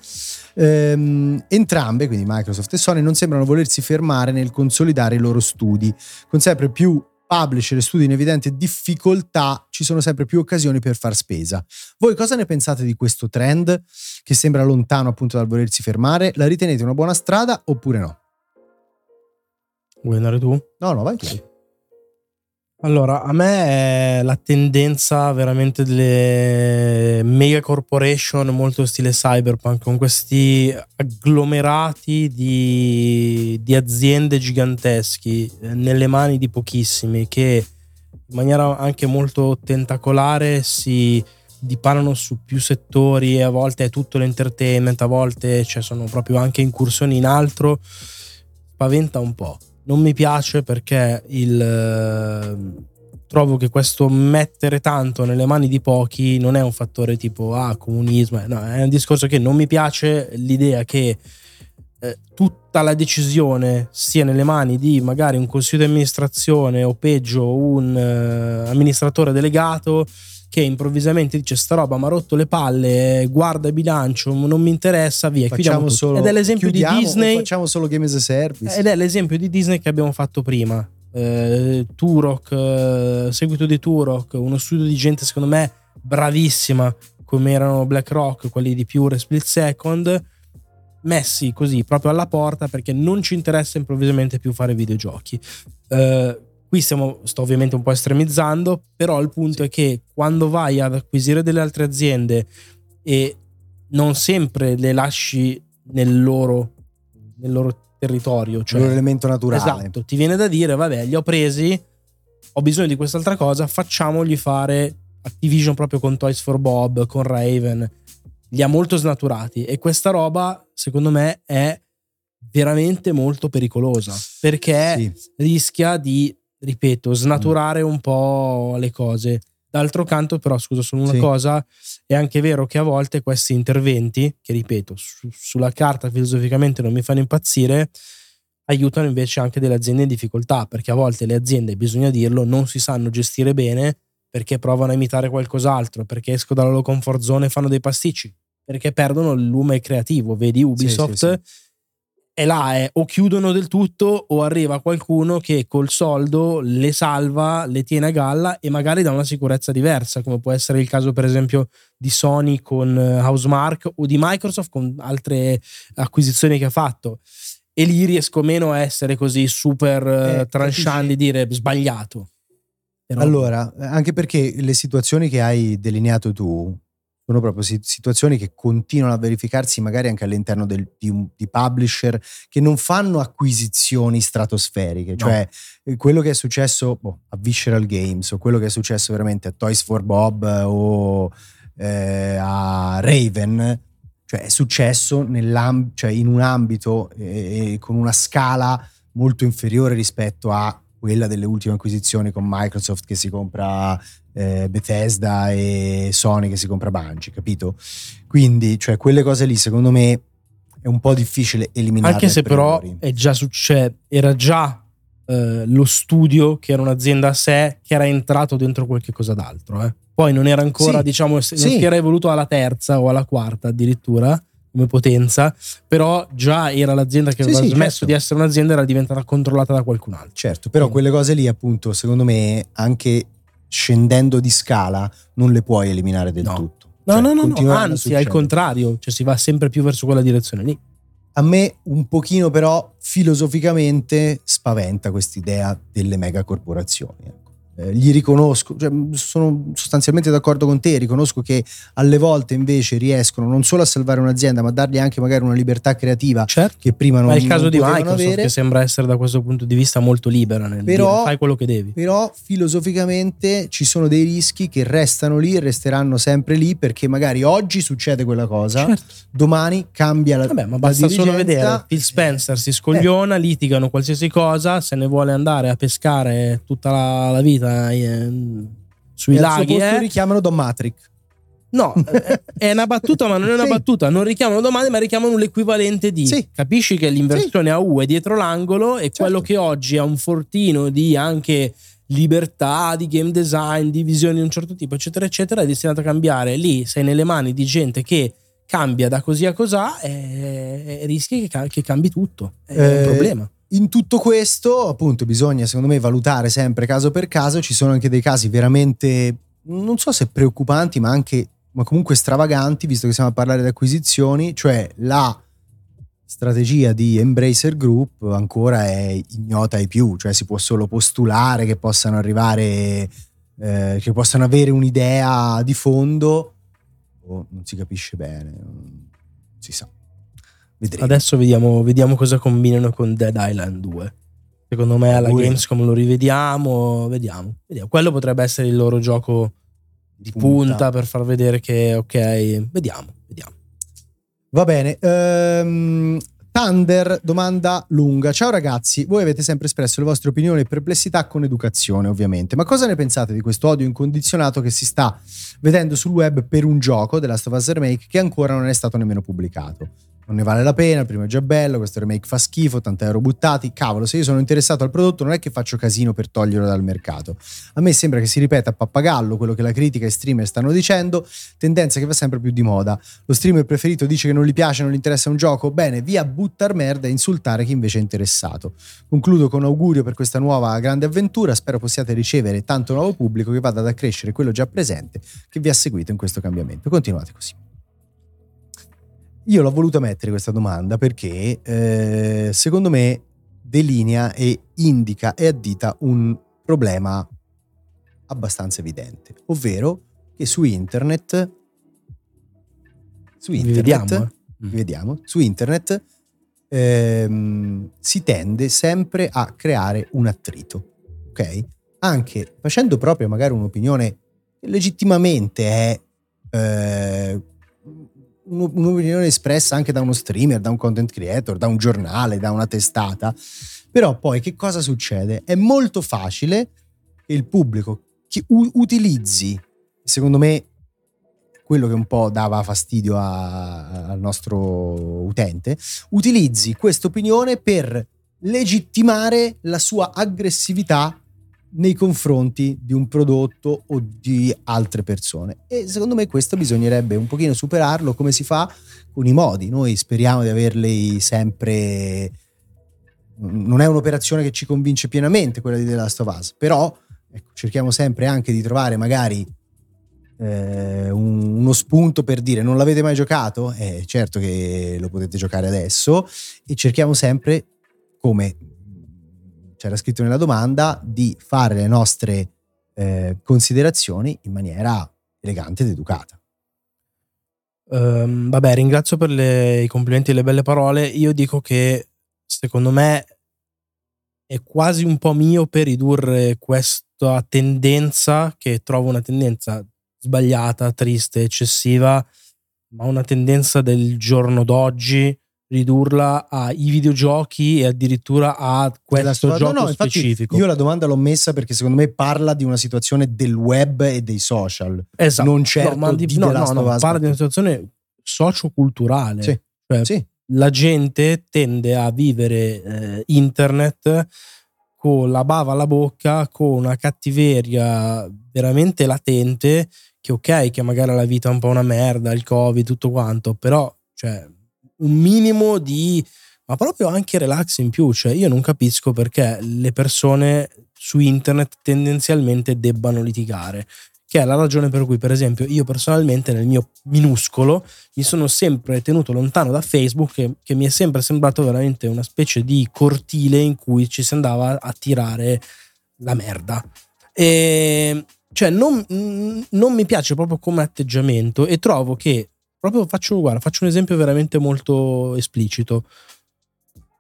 Speaker 1: ehm, entrambe, quindi Microsoft e Sony, non sembrano volersi fermare nel consolidare i loro studi. Con sempre più publisher e studi in evidente difficoltà, ci sono sempre più occasioni per far spesa. Voi cosa ne pensate di questo trend che sembra lontano appunto dal volersi fermare? La ritenete una buona strada oppure no?
Speaker 2: Vuoi andare tu?
Speaker 1: No, no, vai tu.
Speaker 2: Allora, a me la tendenza veramente delle mega corporation molto stile cyberpunk, con questi agglomerati di, di aziende giganteschi eh, nelle mani di pochissimi che in maniera anche molto tentacolare si dipanano su più settori e a volte è tutto l'entertainment, a volte cioè, sono proprio anche incursioni in altro, spaventa un po' non mi piace perché il, eh, trovo che questo mettere tanto nelle mani di pochi non è un fattore tipo ah comunismo, no, è un discorso che non mi piace l'idea che eh, tutta la decisione sia nelle mani di magari un consiglio di amministrazione o peggio un eh, amministratore delegato che improvvisamente dice sta roba mi ha rotto le palle, guarda il bilancio, non mi interessa, via.
Speaker 1: Facciamo solo,
Speaker 2: ed è l'esempio di Disney.
Speaker 1: Facciamo solo game as a service.
Speaker 2: Ed è l'esempio di Disney che abbiamo fatto prima. Eh, Turok, eh, seguito di Turok, uno studio di gente secondo me bravissima, come erano BlackRock, quelli di Pure Split Second, messi così proprio alla porta perché non ci interessa improvvisamente più fare videogiochi. Eh, Qui stiamo, sto ovviamente un po' estremizzando, però il punto è che quando vai ad acquisire delle altre aziende e non sempre le lasci nel loro, nel loro territorio, cioè
Speaker 1: l'elemento naturale.
Speaker 2: Esatto, ti viene da dire, vabbè, li ho presi, ho bisogno di quest'altra cosa, facciamogli fare Activision proprio con Toys for Bob, con Raven. li ha molto snaturati e questa roba secondo me è veramente molto pericolosa perché
Speaker 1: Sì.
Speaker 2: rischia di, ripeto, snaturare un po' le cose. D'altro canto, però, scusa, solo una
Speaker 1: Sì.
Speaker 2: cosa, è anche vero che a volte questi interventi, che ripeto, su- sulla carta filosoficamente non mi fanno impazzire, aiutano invece anche delle aziende in difficoltà, perché a volte le aziende, bisogna dirlo, non si sanno gestire bene perché provano a imitare qualcos'altro, perché escono dalla loro comfort zone e fanno dei pasticci, perché perdono il lume creativo. Vedi Ubisoft
Speaker 1: sì, sì.
Speaker 2: È là, è o chiudono del tutto o arriva qualcuno che col soldo le salva, le tiene a galla e magari dà una sicurezza diversa, come può essere il caso per esempio di Sony con eh, Housemark o di Microsoft con altre acquisizioni che ha fatto. E lì riesco meno a essere così super eh,
Speaker 1: Eh,
Speaker 2: tranchant di dire sbagliato. Però-
Speaker 1: Allora, anche perché le situazioni che hai delineato tu sono proprio si- situazioni che continuano a verificarsi magari anche all'interno del- di, un- di publisher che non fanno acquisizioni stratosferiche,
Speaker 2: No.
Speaker 1: cioè eh, quello che è successo boh, a Visceral Games o quello che è successo veramente a Toys for Bob o eh, a Raven, cioè è successo cioè in un ambito eh, con una scala molto inferiore rispetto a quella delle ultime acquisizioni con Microsoft che si compra eh, Bethesda e Sony che si compra Bungie, capito? Quindi, cioè, quelle cose lì, secondo me, è un po' difficile eliminare.
Speaker 2: Anche se però è già succe- era già eh, lo studio che era un'azienda a sé che era entrato dentro qualche cosa d'altro. eh. Poi non era ancora,
Speaker 1: Sì,
Speaker 2: diciamo, se- non
Speaker 1: sì.
Speaker 2: si era evoluto alla terza o alla quarta addirittura come potenza, però già era l'azienda che
Speaker 1: Sì,
Speaker 2: aveva
Speaker 1: sì,
Speaker 2: smesso
Speaker 1: certo.
Speaker 2: di essere un'azienda era diventata controllata da qualcun altro.
Speaker 1: Certo, però
Speaker 2: Quindi-
Speaker 1: quelle cose lì, appunto, secondo me, anche scendendo di scala, non le puoi eliminare del
Speaker 2: No.
Speaker 1: tutto.
Speaker 2: No,
Speaker 1: Cioè,
Speaker 2: no, no, no, anzi, al contrario, cioè si va sempre più verso quella direzione lì.
Speaker 1: A me un pochino però filosoficamente spaventa quest'idea delle megacorporazioni. ecco. Eh, gli riconosco, cioè, sono sostanzialmente d'accordo con te, riconosco che alle volte invece riescono non solo a salvare un'azienda, ma a dargli anche magari una libertà creativa
Speaker 2: Certo.
Speaker 1: che prima non,
Speaker 2: Ma è il caso di Microsoft
Speaker 1: avere.
Speaker 2: che sembra essere da questo punto di vista molto libera nel
Speaker 1: Però-
Speaker 2: dire fai quello che devi.
Speaker 1: Però filosoficamente ci sono dei rischi che restano lì e resteranno sempre lì perché magari oggi succede quella cosa,
Speaker 2: Certo.
Speaker 1: domani cambia la
Speaker 2: Vabbè, ma basta solo vedere. Phil Spencer si scogliona, litigano qualsiasi cosa, se ne vuole andare a pescare tutta la, la vita eh, sui
Speaker 1: E al
Speaker 2: laghi.
Speaker 1: suo
Speaker 2: eh.
Speaker 1: richiamano Don Matrix.
Speaker 2: No, eh, è una battuta, ma non è una
Speaker 1: Sì.
Speaker 2: battuta. Non richiamano domande, ma richiamano l'equivalente di.
Speaker 1: Sì.
Speaker 2: Capisci che l'inversione a U è dietro l'angolo e
Speaker 1: Certo.
Speaker 2: quello che oggi ha un fortino di anche libertà, di game design, di visioni di un certo tipo, eccetera, eccetera, è destinato a cambiare. Lì sei nelle mani di gente che cambia da così a cosà e, e rischi che, che cambi tutto. È
Speaker 1: Eh,
Speaker 2: un problema.
Speaker 1: In tutto questo, appunto, bisogna secondo me valutare sempre caso per caso. Ci sono anche dei casi veramente, non so se preoccupanti, ma anche, ma comunque stravaganti, visto che stiamo a parlare di acquisizioni, cioè la strategia di Embracer Group ancora è ignota ai più, cioè si può solo postulare che possano arrivare, eh, che possano avere un'idea di fondo, o non si capisce bene, non si sa. Vedremo.
Speaker 2: Adesso vediamo, vediamo cosa combinano con Dead Island 2. Secondo me alla
Speaker 1: Lui-
Speaker 2: Gamescom lo rivediamo, vediamo, vediamo. Quello potrebbe essere il loro gioco di punta, per far vedere che ok, vediamo, vediamo.
Speaker 1: Va bene. ehm, Thunder domanda lunga. Ciao ragazzi, voi avete sempre espresso le vostre opinioni e perplessità con educazione, ovviamente. Ma cosa ne pensate di questo odio incondizionato che si sta vedendo sul web per un gioco della Last of Us Remake che ancora non è stato nemmeno pubblicato? Non ne vale la pena, il primo è già bello, questo remake fa schifo, 80 euro buttati. Cavolo, se io sono interessato al prodotto non è che faccio casino per toglierlo dal mercato. A me sembra che si ripeta a pappagallo quello che la critica e streamer stanno dicendo, tendenza che va sempre più di moda. Lo streamer preferito dice che non gli piace, non gli interessa un gioco, bene, via buttar merda e insultare chi invece è interessato. Concludo con augurio per questa nuova grande avventura, spero possiate ricevere tanto nuovo pubblico che vada ad accrescere quello già presente che vi ha seguito in questo cambiamento. Continuate così. Io l'ho voluta mettere questa domanda perché eh, secondo me delinea e indica e addita un problema abbastanza evidente, ovvero che su internet su
Speaker 2: Vi
Speaker 1: internet
Speaker 2: vediamo. eh?
Speaker 1: vi vediamo, su internet ehm, si tende sempre a creare un attrito, ok? Anche facendo proprio magari un'opinione che legittimamente è, eh, un'opinione espressa anche da uno streamer, da un content creator, da un giornale, da una testata. Però poi che cosa succede? È molto facile che il pubblico che u- utilizzi, secondo me, quello che un po' dava fastidio a, al nostro utente, utilizzi questa opinione per legittimare la sua aggressività nei confronti di un prodotto o di altre persone. E secondo me questo bisognerebbe un pochino superarlo come si fa con i modi. Noi speriamo di averli sempre non è un'operazione che ci convince pienamente quella di The Last of Us, però ecco, cerchiamo sempre anche di trovare magari eh, un, uno spunto per dire non l'avete mai giocato? Eh, certo che lo potete giocare adesso e cerchiamo sempre, come c'era scritto nella domanda, di fare le nostre eh, considerazioni in maniera elegante ed educata.
Speaker 2: Um, vabbè, ringrazio per le, i complimenti e le belle parole. Io dico che secondo me è quasi un po' mio per ridurre questa tendenza, che trovo una tendenza sbagliata, triste, eccessiva, ma una tendenza del giorno d'oggi ridurla ai videogiochi e addirittura a questo gioco no, no, specifico.
Speaker 1: Io la domanda l'ho messa perché secondo me parla di una situazione del web e dei social.
Speaker 2: Esatto.
Speaker 1: Non certo
Speaker 2: no,
Speaker 1: di,
Speaker 2: no, no, no, parla di una situazione socioculturale. Sì. Cioè, sì. La gente tende a vivere eh, internet con la bava alla bocca, con una cattiveria veramente latente, che ok, che magari la vita è un po' una merda, il covid, tutto quanto, però cioè, un minimo di ma proprio anche relax in più, cioè io non capisco perché le persone su internet tendenzialmente debbano litigare, che è la ragione per cui per esempio io personalmente nel mio minuscolo mi sono sempre tenuto lontano da Facebook che, che mi è sempre sembrato veramente una specie di cortile in cui ci si andava a tirare la merda. E cioè non, non mi piace proprio come atteggiamento e trovo che proprio faccio, guarda, faccio un esempio veramente molto esplicito.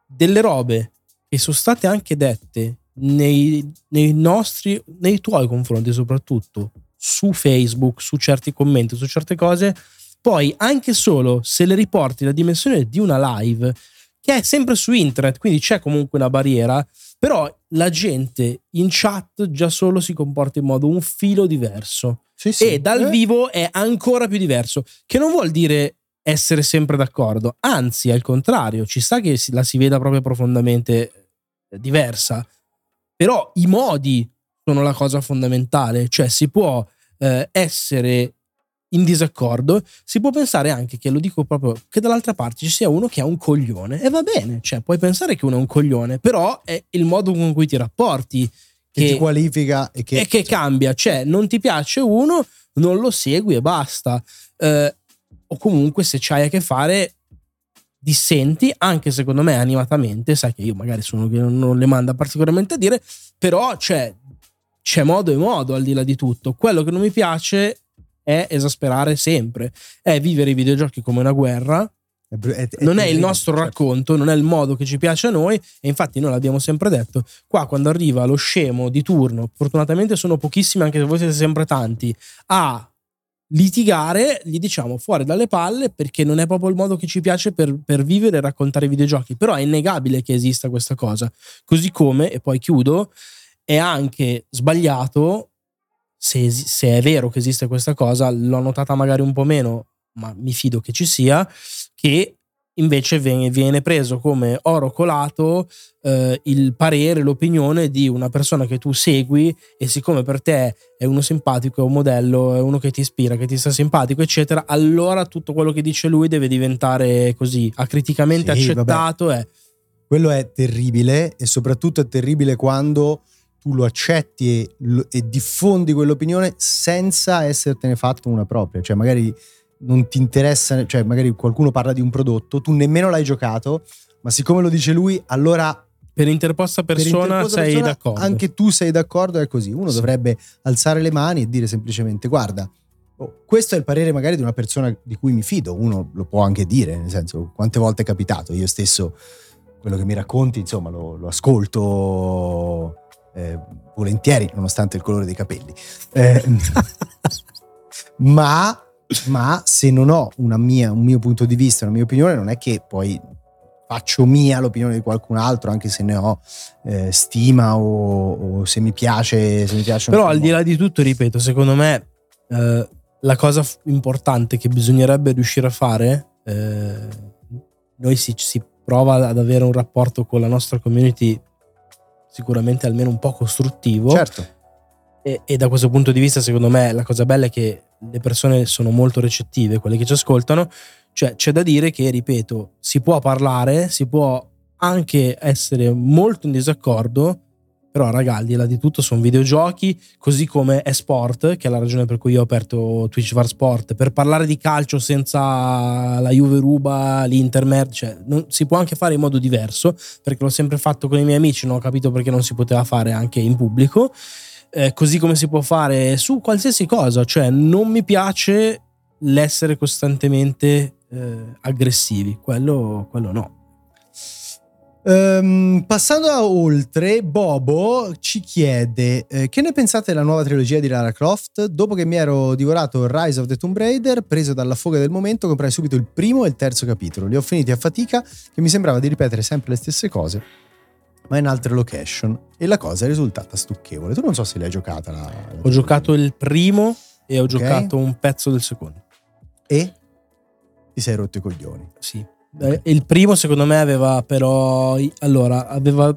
Speaker 2: Delle robe che sono state anche dette nei, nei nostri, nei tuoi confronti soprattutto, su Facebook, su certi commenti, su certe cose, poi anche solo se le riporti la dimensione di una live, che è sempre su internet, quindi c'è comunque una barriera, però la gente in chat già solo si comporta in modo un filo diverso. Sì, sì. E dal eh. vivo è ancora più diverso. Che non vuol dire essere sempre d'accordo, anzi, al contrario, ci sta che la si veda proprio profondamente eh, diversa. Però i modi sono la cosa fondamentale, cioè si può eh, essere in disaccordo, si può pensare anche che, lo dico proprio, che dall'altra parte ci sia uno che ha un coglione e va bene, cioè puoi pensare che uno è un coglione, però è il modo con cui ti rapporti
Speaker 1: che, che ti qualifica e che,
Speaker 2: e che cambia, cioè non ti piace uno, non lo segui e basta. Eh, o comunque se c'hai a che fare dissenti, anche secondo me animatamente, sai che io magari sono che non le manda particolarmente a dire, però c'è, c'è modo e modo al di là di tutto. Quello che non mi piace è esasperare sempre, è vivere i videogiochi come una guerra. È, è, è non è il nostro certo. racconto, non è il modo che ci piace a noi e infatti noi l'abbiamo sempre detto, qua quando arriva lo scemo di turno, fortunatamente sono pochissimi anche se voi siete sempre tanti, a litigare, gli diciamo fuori dalle palle perché non è proprio il modo che ci piace per, per vivere e raccontare i videogiochi, però è innegabile che esista questa cosa, così come, e poi chiudo, è anche sbagliato se, se, è vero che esiste questa cosa, l'ho notata magari un po' meno, ma mi fido che ci sia, che invece viene, viene preso come oro colato eh, il parere, l'opinione di una persona che tu segui e siccome per te è uno simpatico, è un modello, è uno che ti ispira, che ti sta simpatico, eccetera, allora tutto quello che dice lui deve diventare così, acriticamente sì, accettato. È...
Speaker 1: Quello è terribile e soprattutto è terribile quando tu lo accetti e, e diffondi quell'opinione senza essertene fatto una propria, cioè magari non ti interessa, cioè magari qualcuno parla di un prodotto, tu nemmeno l'hai giocato, ma siccome lo dice lui, allora
Speaker 2: per interposta persona per interposta sei persona, d'accordo.
Speaker 1: Anche tu sei d'accordo, è così. Uno sì. dovrebbe alzare le mani e dire semplicemente guarda, oh, questo è il parere magari di una persona di cui mi fido, uno lo può anche dire, nel senso quante volte è capitato, io stesso quello che mi racconti, insomma, lo, lo ascolto eh, volentieri, nonostante il colore dei capelli. Eh, ma ma se non ho mia, un mio punto di vista, una mia opinione, non è che poi faccio mia l'opinione di qualcun altro, anche se ne ho eh, stima o, o, se mi piace. Se mi piace
Speaker 2: Però al di là di tutto, ripeto, secondo me eh, la cosa importante che bisognerebbe riuscire a fare, eh, noi si, si prova ad avere un rapporto con la nostra community sicuramente almeno un po' costruttivo.
Speaker 1: Certo.
Speaker 2: E, e, da questo punto di vista, secondo me, la cosa bella è che le persone sono molto recettive, quelle che ci ascoltano. Cioè, c'è da dire che, ripeto, si può parlare, si può anche essere molto in disaccordo, però, raga, al di là di tutto, sono videogiochi, così come è sport, che è la ragione per cui io ho aperto Twitch Var Sport, per parlare di calcio senza la Juve ruba, l'Intermer, cioè, non, si può anche fare in modo diverso, perché l'ho sempre fatto con i miei amici, non ho capito perché non si poteva fare anche in pubblico, eh, così come si può fare su qualsiasi cosa, cioè non mi piace l'essere costantemente eh, aggressivi, quello, quello no.
Speaker 1: Um, passando a oltre, Bobo ci chiede eh, che ne pensate della nuova trilogia di Lara Croft? Dopo che mi ero divorato Rise of the Tomb Raider, preso dalla foga del momento, comprai subito il primo e il terzo capitolo. Li ho finiti a fatica, che mi sembrava di ripetere sempre le stesse cose, ma in altre location. E la cosa è risultata stucchevole. Tu non so se l'hai giocata. La, la
Speaker 2: ho giocato il primo e ho okay. giocato un pezzo del secondo.
Speaker 1: E ti sei rotto i coglioni.
Speaker 2: Sì. Okay. Il primo secondo me aveva però allora aveva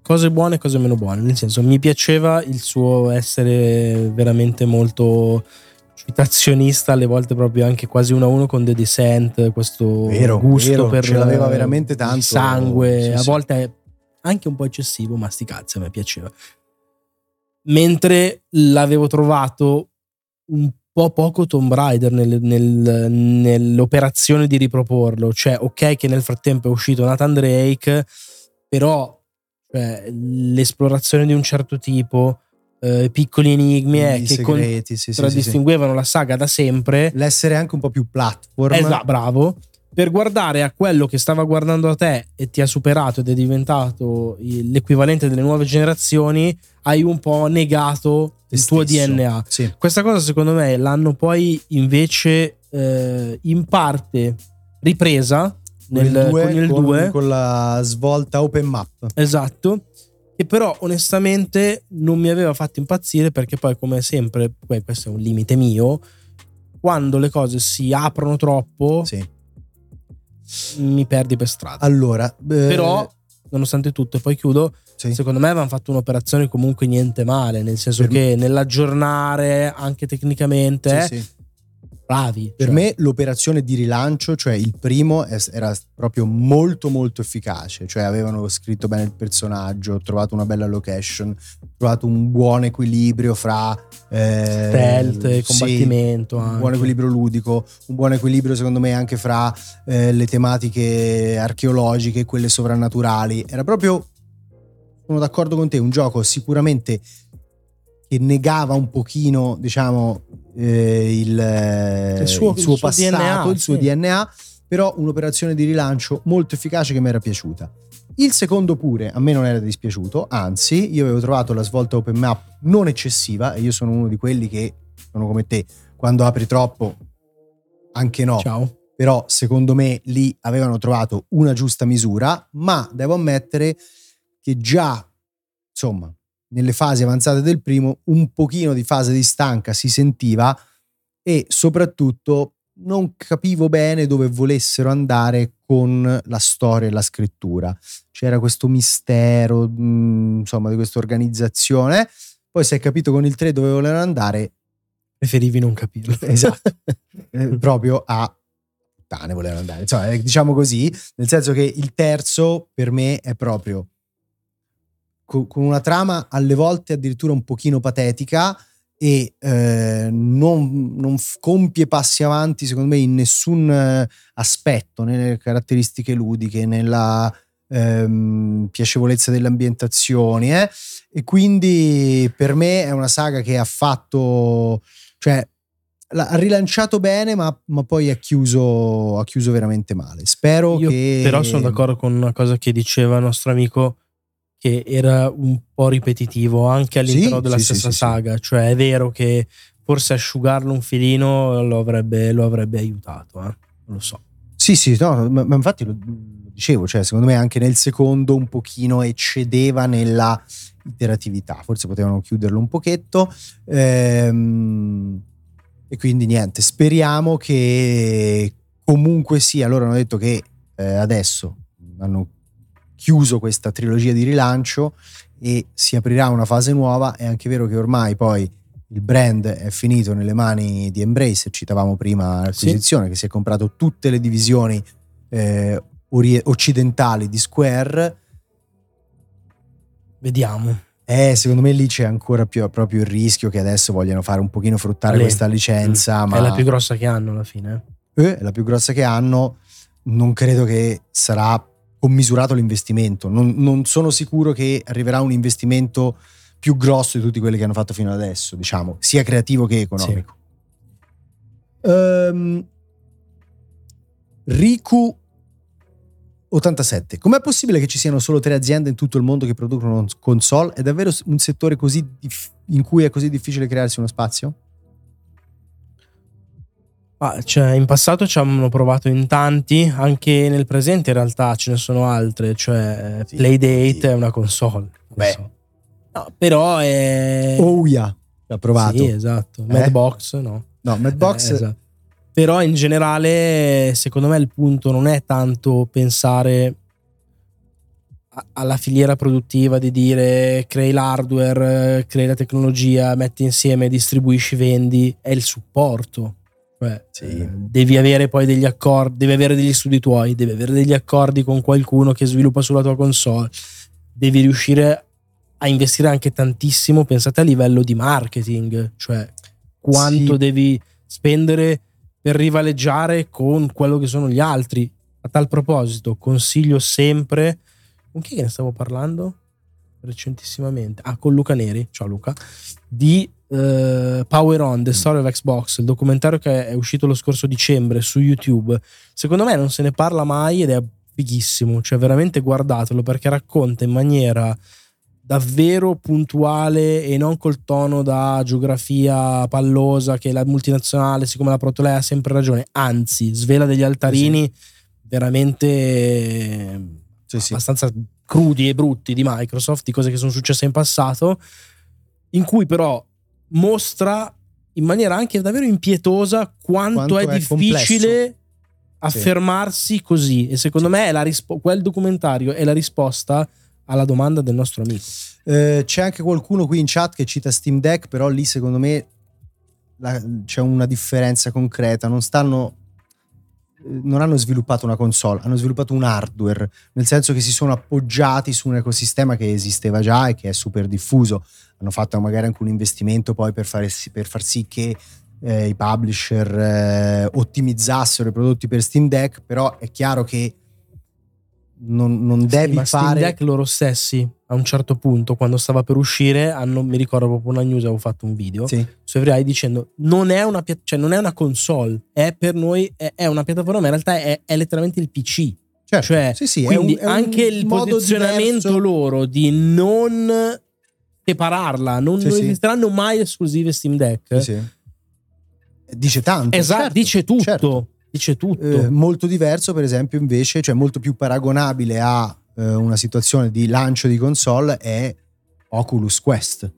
Speaker 2: cose buone e cose meno buone, nel senso mi piaceva il suo essere veramente molto citazionista, alle volte proprio anche quasi uno a uno con The Descent, questo
Speaker 1: vero,
Speaker 2: gusto
Speaker 1: vero,
Speaker 2: per
Speaker 1: ce l'aveva veramente tanto
Speaker 2: sangue, sì, a sì. Anche un po' eccessivo, ma sti cazzi a me piaceva. Mentre l'avevo trovato un po' poco Tomb Raider nel, nel, nell'operazione di riproporlo. Cioè, ok, che nel frattempo è uscito Nathan Drake, però cioè, l'esplorazione di un certo tipo, eh, piccoli enigmi eh, che
Speaker 1: segreti, sì,
Speaker 2: contraddistinguevano sì, la saga da sempre.
Speaker 1: L'essere anche un po' più platform.
Speaker 2: Esatto, bravo. Per guardare a quello che stava guardando a te e ti ha superato ed è diventato l'equivalente delle nuove generazioni, hai un po' negato il stesso. tuo DNA.
Speaker 1: Sì.
Speaker 2: Questa cosa secondo me l'hanno poi invece eh, in parte ripresa nel,
Speaker 1: due,
Speaker 2: con il
Speaker 1: 2 con, la svolta open map.
Speaker 2: Esatto. Che però onestamente non mi aveva fatto impazzire perché poi come sempre, questo è un limite mio, quando le cose si aprono troppo
Speaker 1: sì.
Speaker 2: Mi perdi per strada.
Speaker 1: Allora, eh...
Speaker 2: però nonostante tutto, e poi chiudo, sì. secondo me avevano fatto un'operazione comunque niente male, nel senso per che nell'aggiornare anche tecnicamente...
Speaker 1: Sì, sì.
Speaker 2: Bravi.
Speaker 1: Per cioè. me l'operazione di rilancio, cioè il primo, era proprio molto molto efficace, cioè avevano scritto bene il personaggio, trovato una bella location, trovato un buon equilibrio fra
Speaker 2: eh, stealth combattimento,
Speaker 1: un buon equilibrio ludico, un buon equilibrio secondo me anche fra eh, le tematiche archeologiche e quelle sovrannaturali. Era proprio sono d'accordo con te, un gioco sicuramente che negava un pochino, diciamo, eh, il, il, suo, il, suo, il passato, DNA, il suo sì. DNA, però un'operazione di rilancio molto efficace che mi era piaciuta. Il secondo pure a me non era dispiaciuto, anzi io avevo trovato la svolta open map non eccessiva e io sono uno di quelli che sono come te, quando apri troppo anche no.
Speaker 2: Ciao.
Speaker 1: Però secondo me lì avevano trovato una giusta misura, ma devo ammettere che già, insomma, nelle fasi avanzate del primo, un pochino di fase di stanca si sentiva e soprattutto non capivo bene dove volessero andare con la storia e la scrittura. C'era questo mistero, mh, insomma, di questa organizzazione. Poi si è capito con il 3 dove volevano andare.
Speaker 2: Preferivi non capirlo.
Speaker 1: Esatto. eh, proprio a puttane volevano andare. Insomma, eh, diciamo così, nel senso che il terzo per me è proprio con una trama alle volte addirittura un pochino patetica e eh, non, non, compie passi avanti secondo me in nessun eh, aspetto, nelle caratteristiche ludiche, nella ehm, piacevolezza delle ambientazioni eh? e quindi per me è una saga che ha fatto, cioè ha rilanciato bene ma, ma poi ha chiuso, ha chiuso veramente male. Spero
Speaker 2: Io
Speaker 1: che...
Speaker 2: Però sono d'accordo con una cosa che diceva il nostro amico che era un po' ripetitivo anche all'interno sì, della sì, stessa sì, saga. Cioè, è vero che forse asciugarlo un filino lo avrebbe, lo avrebbe aiutato, eh? non lo so.
Speaker 1: Sì, sì, no, ma, ma infatti lo, dicevo, cioè, secondo me anche nel secondo un pochino eccedeva nella iteratività, forse potevano chiuderlo un pochetto. Ehm, e quindi niente, speriamo che comunque sia, loro hanno detto che eh, adesso hanno chiuso questa trilogia di rilancio e si aprirà una fase nuova. È anche vero che ormai poi il brand è finito nelle mani di Embrace, citavamo prima l'acquisizione, sì. che si è comprato tutte le divisioni eh, occidentali di Square.
Speaker 2: Vediamo.
Speaker 1: Eh, secondo me lì c'è ancora più, proprio il rischio che adesso vogliano fare un pochino fruttare Ale. questa licenza. Mm. Ma...
Speaker 2: È la più grossa che hanno alla fine.
Speaker 1: Eh, è la più grossa che hanno. Non credo che sarà commisurato l'investimento. Non, non sono sicuro che arriverà un investimento più grosso di tutti quelli che hanno fatto fino adesso, diciamo, sia creativo che economico. Sì. Um, Riku 87. Com'è possibile che ci siano solo tre aziende in tutto il mondo che producono console? È davvero un settore così dif- in cui è così difficile crearsi uno spazio?
Speaker 2: Ah, cioè, in passato ci hanno provato in tanti, anche nel presente in realtà ce ne sono altre, cioè sì, Playdate sì. è una console.
Speaker 1: Beh. So.
Speaker 2: No, però è...
Speaker 1: Ouya l'ha provato.
Speaker 2: Sì, esatto. Eh? Madbox no.
Speaker 1: No, Madbox...
Speaker 2: Eh, esatto. Però in generale, secondo me il punto non è tanto pensare alla filiera produttiva di dire crei l'hardware, crei la tecnologia, metti insieme, distribuisci, vendi, è il supporto. Cioè, sì. Eh, devi avere poi degli accordi, devi avere degli studi tuoi, devi avere degli accordi con qualcuno che sviluppa sulla tua console, devi riuscire a investire anche tantissimo, pensate a livello di marketing, cioè quanto sì. devi spendere per rivaleggiare con quello che sono gli altri. A tal proposito, consiglio sempre. Con chi ne stavo parlando? Recentissimamente. Ah, con Luca Neri. Ciao Luca. Di uh, Power On, The Story of Xbox, il documentario che è uscito lo scorso dicembre su YouTube. Secondo me non se ne parla mai ed è fighissimo. Cioè, veramente guardatelo perché racconta in maniera davvero puntuale e non col tono da geografia pallosa che la multinazionale, siccome la Protolea ha sempre ragione, anzi, svela degli altarini sì. veramente sì, sì. abbastanza crudi e brutti di Microsoft, di cose che sono successe in passato, in cui però mostra in maniera anche davvero impietosa quanto, quanto è, è, difficile complesso. affermarsi così e secondo me rispo- quel documentario è la risposta alla domanda del nostro amico.
Speaker 1: Eh, c'è anche qualcuno qui in chat che cita Steam Deck, però lì secondo me la, c'è una differenza concreta. Non stanno. Eh, non hanno sviluppato una console, hanno sviluppato un hardware, nel senso che si sono appoggiati su un ecosistema che esisteva già e che è super diffuso. Hanno fatto magari anche un investimento poi per, fare, per far sì che eh, i publisher eh, ottimizzassero i prodotti per Steam Deck, però è chiaro che non, non devi sì, ma fare.
Speaker 2: Steam Deck loro stessi a un certo punto, quando stava per uscire, hanno, mi ricordo proprio una news, avevo fatto un video sì. su Every dicendo non è, una, cioè non è una console, è per noi è, è una piattaforma, ma in realtà è, è letteralmente il PC.
Speaker 1: Certo.
Speaker 2: Cioè,
Speaker 1: sì, sì,
Speaker 2: quindi
Speaker 1: è un,
Speaker 2: anche il posizionamento diverso. loro di non separarla, non, sì, non esisteranno mai esclusive Steam Deck.
Speaker 1: Dice tanto.
Speaker 2: Esatto,
Speaker 1: certo,
Speaker 2: dice tutto. Certo dice tutto.
Speaker 1: Eh, molto diverso, per esempio, invece, cioè molto più paragonabile a eh, una situazione di lancio di console è Oculus Quest.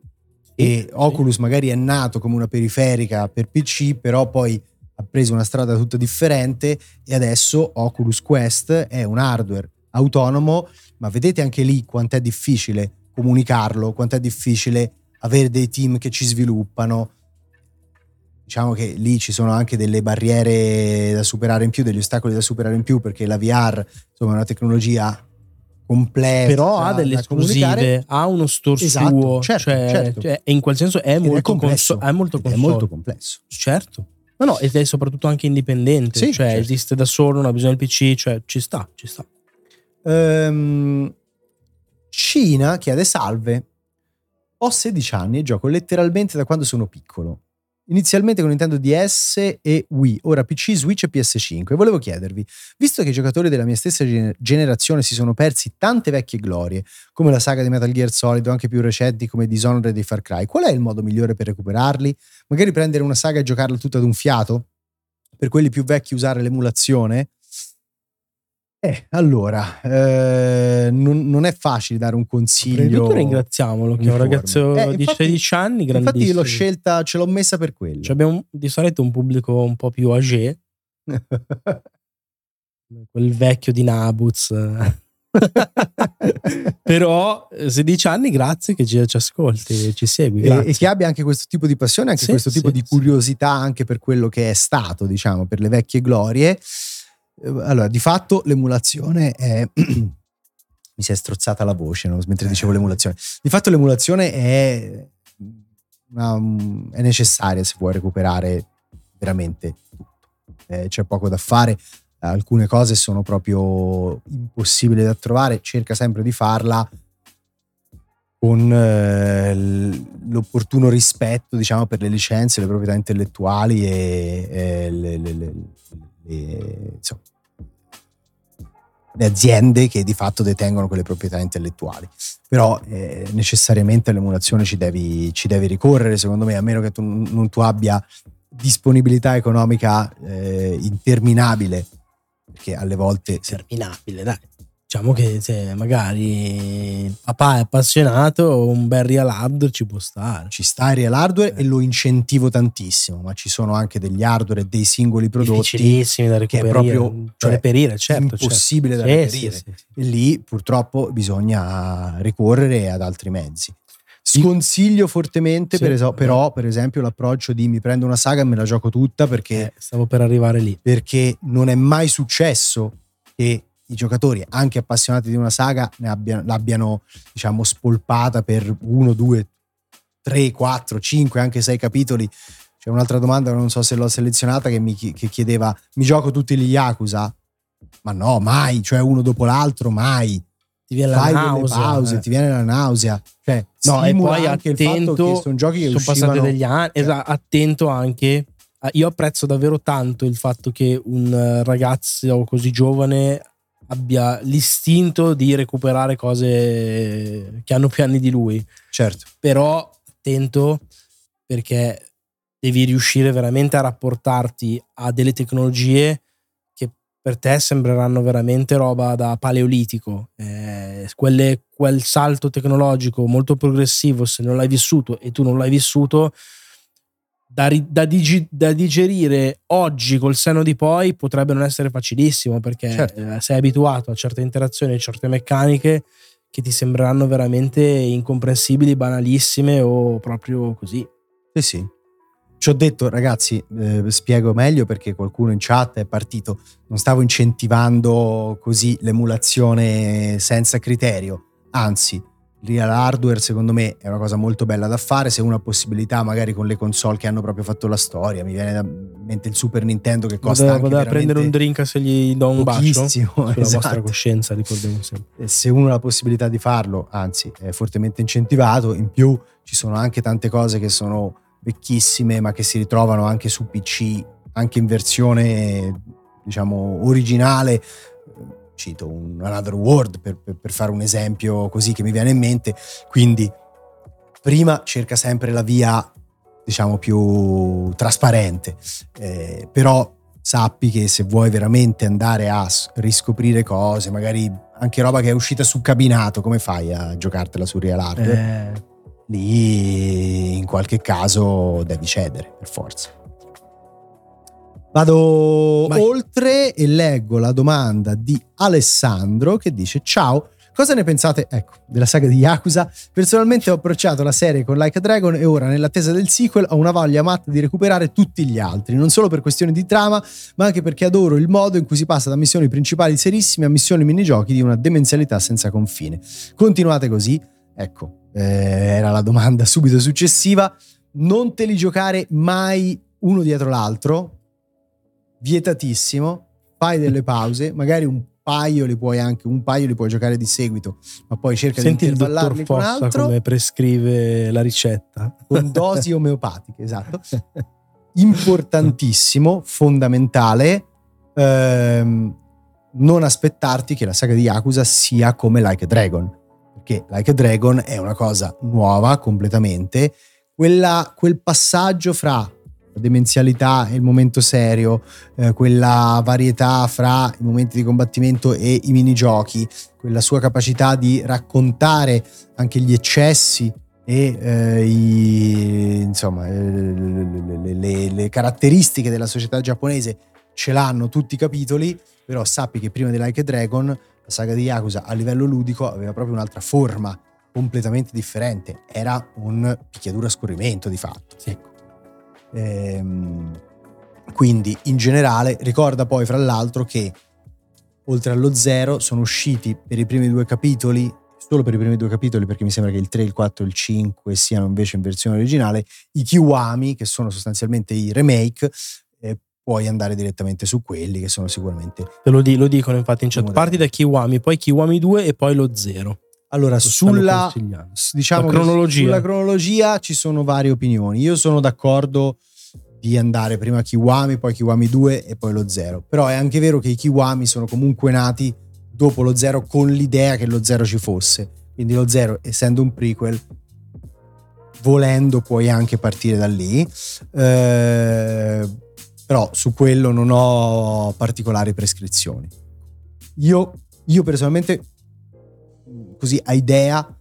Speaker 1: E Oculus magari è nato come una periferica per PC, però poi ha preso una strada tutta differente e adesso Oculus Quest è un hardware autonomo, ma vedete anche lì quanto è difficile comunicarlo, quanto è difficile avere dei team che ci sviluppano, diciamo che lì ci sono anche delle barriere da superare in più, degli ostacoli da superare in più, perché la VR insomma, è una tecnologia complessa.
Speaker 2: Però ha delle esclusive, ha uno store
Speaker 1: esatto,
Speaker 2: suo,
Speaker 1: certo,
Speaker 2: cioè,
Speaker 1: certo.
Speaker 2: Cioè, in quel senso è molto,
Speaker 1: è complesso.
Speaker 2: Cons- è molto,
Speaker 1: è molto complesso.
Speaker 2: Certo. No, no, ed è soprattutto anche indipendente, sì, cioè certo. esiste da solo, non ha bisogno del PC, cioè ci sta, ci sta.
Speaker 1: Um, Cina chiede salve. Ho 16 anni e gioco letteralmente da quando sono piccolo inizialmente con Nintendo DS e Wii, ora PC, Switch e PS5. E volevo chiedervi, visto che i giocatori della mia stessa generazione si sono persi tante vecchie glorie, come la saga di Metal Gear Solid o anche più recenti come Dishonored e Far Cry, qual è il modo migliore per recuperarli? Magari prendere una saga e giocarla tutta ad un fiato? Per quelli più vecchi usare l'emulazione? Eh, allora, eh, non, non, è facile dare un consiglio. Prima di tutto
Speaker 2: ringraziamolo, che è un ragazzo eh, di infatti, 16 anni, grandissimo.
Speaker 1: Infatti l'ho scelta, ce l'ho messa per quello.
Speaker 2: Cioè abbiamo di solito un pubblico un po' più âgé. Quel vecchio di Nabuz. Però 16 anni, grazie che ci, ci ascolti, ci segui.
Speaker 1: E, e, che abbia anche questo tipo di passione, anche sì, questo tipo sì, di curiosità anche per quello che è stato, diciamo, per le vecchie glorie. Eh, allora, di fatto l'emulazione è... mi si è strozzata la voce no? mentre dicevo l'emulazione. Di fatto l'emulazione è, una, è necessaria se vuoi recuperare veramente tutto. Eh, c'è poco da fare, alcune cose sono proprio impossibili da trovare, cerca sempre di farla con eh, l'opportuno rispetto diciamo, per le licenze, le proprietà intellettuali e, e le, le, le, le, insomma, le, aziende che di fatto detengono quelle proprietà intellettuali. Però eh, necessariamente all'emulazione ci devi, ci devi, ricorrere, secondo me, a meno che tu non tu abbia disponibilità economica eh, interminabile, perché alle volte...
Speaker 2: Interminabile, dai diciamo che se magari papà è appassionato, un bel real hardware ci può stare.
Speaker 1: Ci sta il real hardware eh. e lo incentivo tantissimo, ma ci sono anche degli hardware e dei singoli prodotti
Speaker 2: difficilissimi da recuperare, che è proprio cioè, reperire, certo,
Speaker 1: certo. impossibile
Speaker 2: certo.
Speaker 1: da reperire. Sì, sì, sì. E lì purtroppo bisogna ricorrere ad altri mezzi. Sconsiglio fortemente, per es- però, per esempio, l'approccio di mi prendo una saga e me la gioco tutta perché.
Speaker 2: Eh, stavo per arrivare lì.
Speaker 1: Perché non è mai successo che i giocatori anche appassionati di una saga abbiano, l'abbiano diciamo spolpata per uno, due, tre, quattro, cinque, anche sei capitoli. C'è un'altra domanda, non so se l'ho selezionata, che mi che chiedeva: mi gioco tutti gli Yakuza? Ma no, mai, cioè uno dopo l'altro, mai.
Speaker 2: Ti viene
Speaker 1: Fai
Speaker 2: la nausea,
Speaker 1: pause,
Speaker 2: eh.
Speaker 1: ti viene la nausea. Cioè,
Speaker 2: no, e poi anche attento, il fatto
Speaker 1: che sono giochi che
Speaker 2: sono
Speaker 1: uscivano,
Speaker 2: passati degli anni. Eh. Esatto, attento anche. Io apprezzo davvero tanto il fatto che un ragazzo così giovane abbia l'istinto di recuperare cose che hanno più anni di lui.
Speaker 1: Certo.
Speaker 2: Però attento perché devi riuscire veramente a rapportarti a delle tecnologie che per te sembreranno veramente roba da paleolitico. Eh, quelle, quel salto tecnologico molto progressivo, se non l'hai vissuto e tu non l'hai vissuto, da, da, digi, da, digerire oggi col seno di poi potrebbe non essere facilissimo perché certo. Eh, sei abituato a certe interazioni, a certe meccaniche che ti sembreranno veramente incomprensibili, banalissime o proprio così.
Speaker 1: Sì, sì. Ci ho detto, ragazzi, eh, spiego meglio perché qualcuno in chat è partito. Non stavo incentivando così l'emulazione senza criterio, anzi real hardware secondo me è una cosa molto bella da fare se uno ha possibilità magari con le console che hanno proprio fatto la storia mi viene da mente il Super Nintendo che costa vado,
Speaker 2: vado a prendere un drink se gli do un bacio sulla
Speaker 1: esatto.
Speaker 2: vostra coscienza ricordiamo sempre
Speaker 1: e se uno ha la possibilità di farlo anzi è fortemente incentivato in più ci sono anche tante cose che sono vecchissime ma che si ritrovano anche su PC anche in versione diciamo originale cito un Another World per, per, per fare un esempio così che mi viene in mente, quindi prima cerca sempre la via diciamo più trasparente, eh, però sappi che se vuoi veramente andare a riscoprire cose, magari anche roba che è uscita su cabinato, come fai a giocartela su Real Hardware? Eh. Lì in qualche caso devi cedere per forza. Vado Vai. oltre e leggo la domanda di Alessandro che dice ciao. Cosa ne pensate, ecco, della saga di Yakuza? Personalmente ho approcciato la serie con Like a Dragon e ora, nell'attesa del sequel, ho una voglia matta di recuperare tutti gli altri, non solo per questioni di trama, ma anche perché adoro il modo in cui si passa da missioni principali serissime a missioni minigiochi di una demenzialità senza confine. Continuate così? Ecco, eh, era la domanda subito successiva. Non te li giocare mai uno dietro l'altro, vietatissimo, fai delle pause, magari un paio li puoi anche un paio li puoi giocare di seguito, ma poi cerca
Speaker 2: Senti
Speaker 1: di
Speaker 2: il
Speaker 1: intervallarli con
Speaker 2: Fossa
Speaker 1: altro
Speaker 2: come prescrive la ricetta.
Speaker 1: con dosi omeopatiche, esatto. Importantissimo, fondamentale, ehm, non aspettarti che la saga di Yakuza sia come Like a Dragon, perché Like a Dragon è una cosa nuova completamente, Quella- quel passaggio fra demenzialità e il momento serio, eh, quella varietà fra i momenti di combattimento e i minigiochi, quella sua capacità di raccontare anche gli eccessi e eh, i- insomma, eh, le, le- le- caratteristiche della società giapponese ce l'hanno tutti i capitoli, però sappi che prima di Like a Dragon la saga di Yakuza a livello ludico aveva proprio un'altra forma completamente differente, era un picchiaduro a scorrimento di fatto. Ecco. Ehm, quindi in generale ricorda poi fra l'altro che oltre allo zero sono usciti per i primi due capitoli solo per i primi due capitoli perché mi sembra che il 3, il 4 e il 5 siano invece in versione originale i Kiwami che sono sostanzialmente i remake eh, puoi andare direttamente su quelli che sono sicuramente
Speaker 2: Te lo, di- lo dicono infatti in chat. Parti da Kiwami, poi Kiwami 2 e poi lo 0.
Speaker 1: Allora sulla diciamo
Speaker 2: cronologia.
Speaker 1: sulla cronologia ci sono varie opinioni. Io sono d'accordo di andare prima Kiwami poi Kiwami 2 e poi lo 0 però è anche vero che i Kiwami sono comunque nati dopo lo 0 con l'idea che lo 0 ci fosse. Quindi lo 0 essendo un prequel volendo puoi anche partire da lì. Eh, però su quello non ho particolari prescrizioni. Io, io personalmente così a idea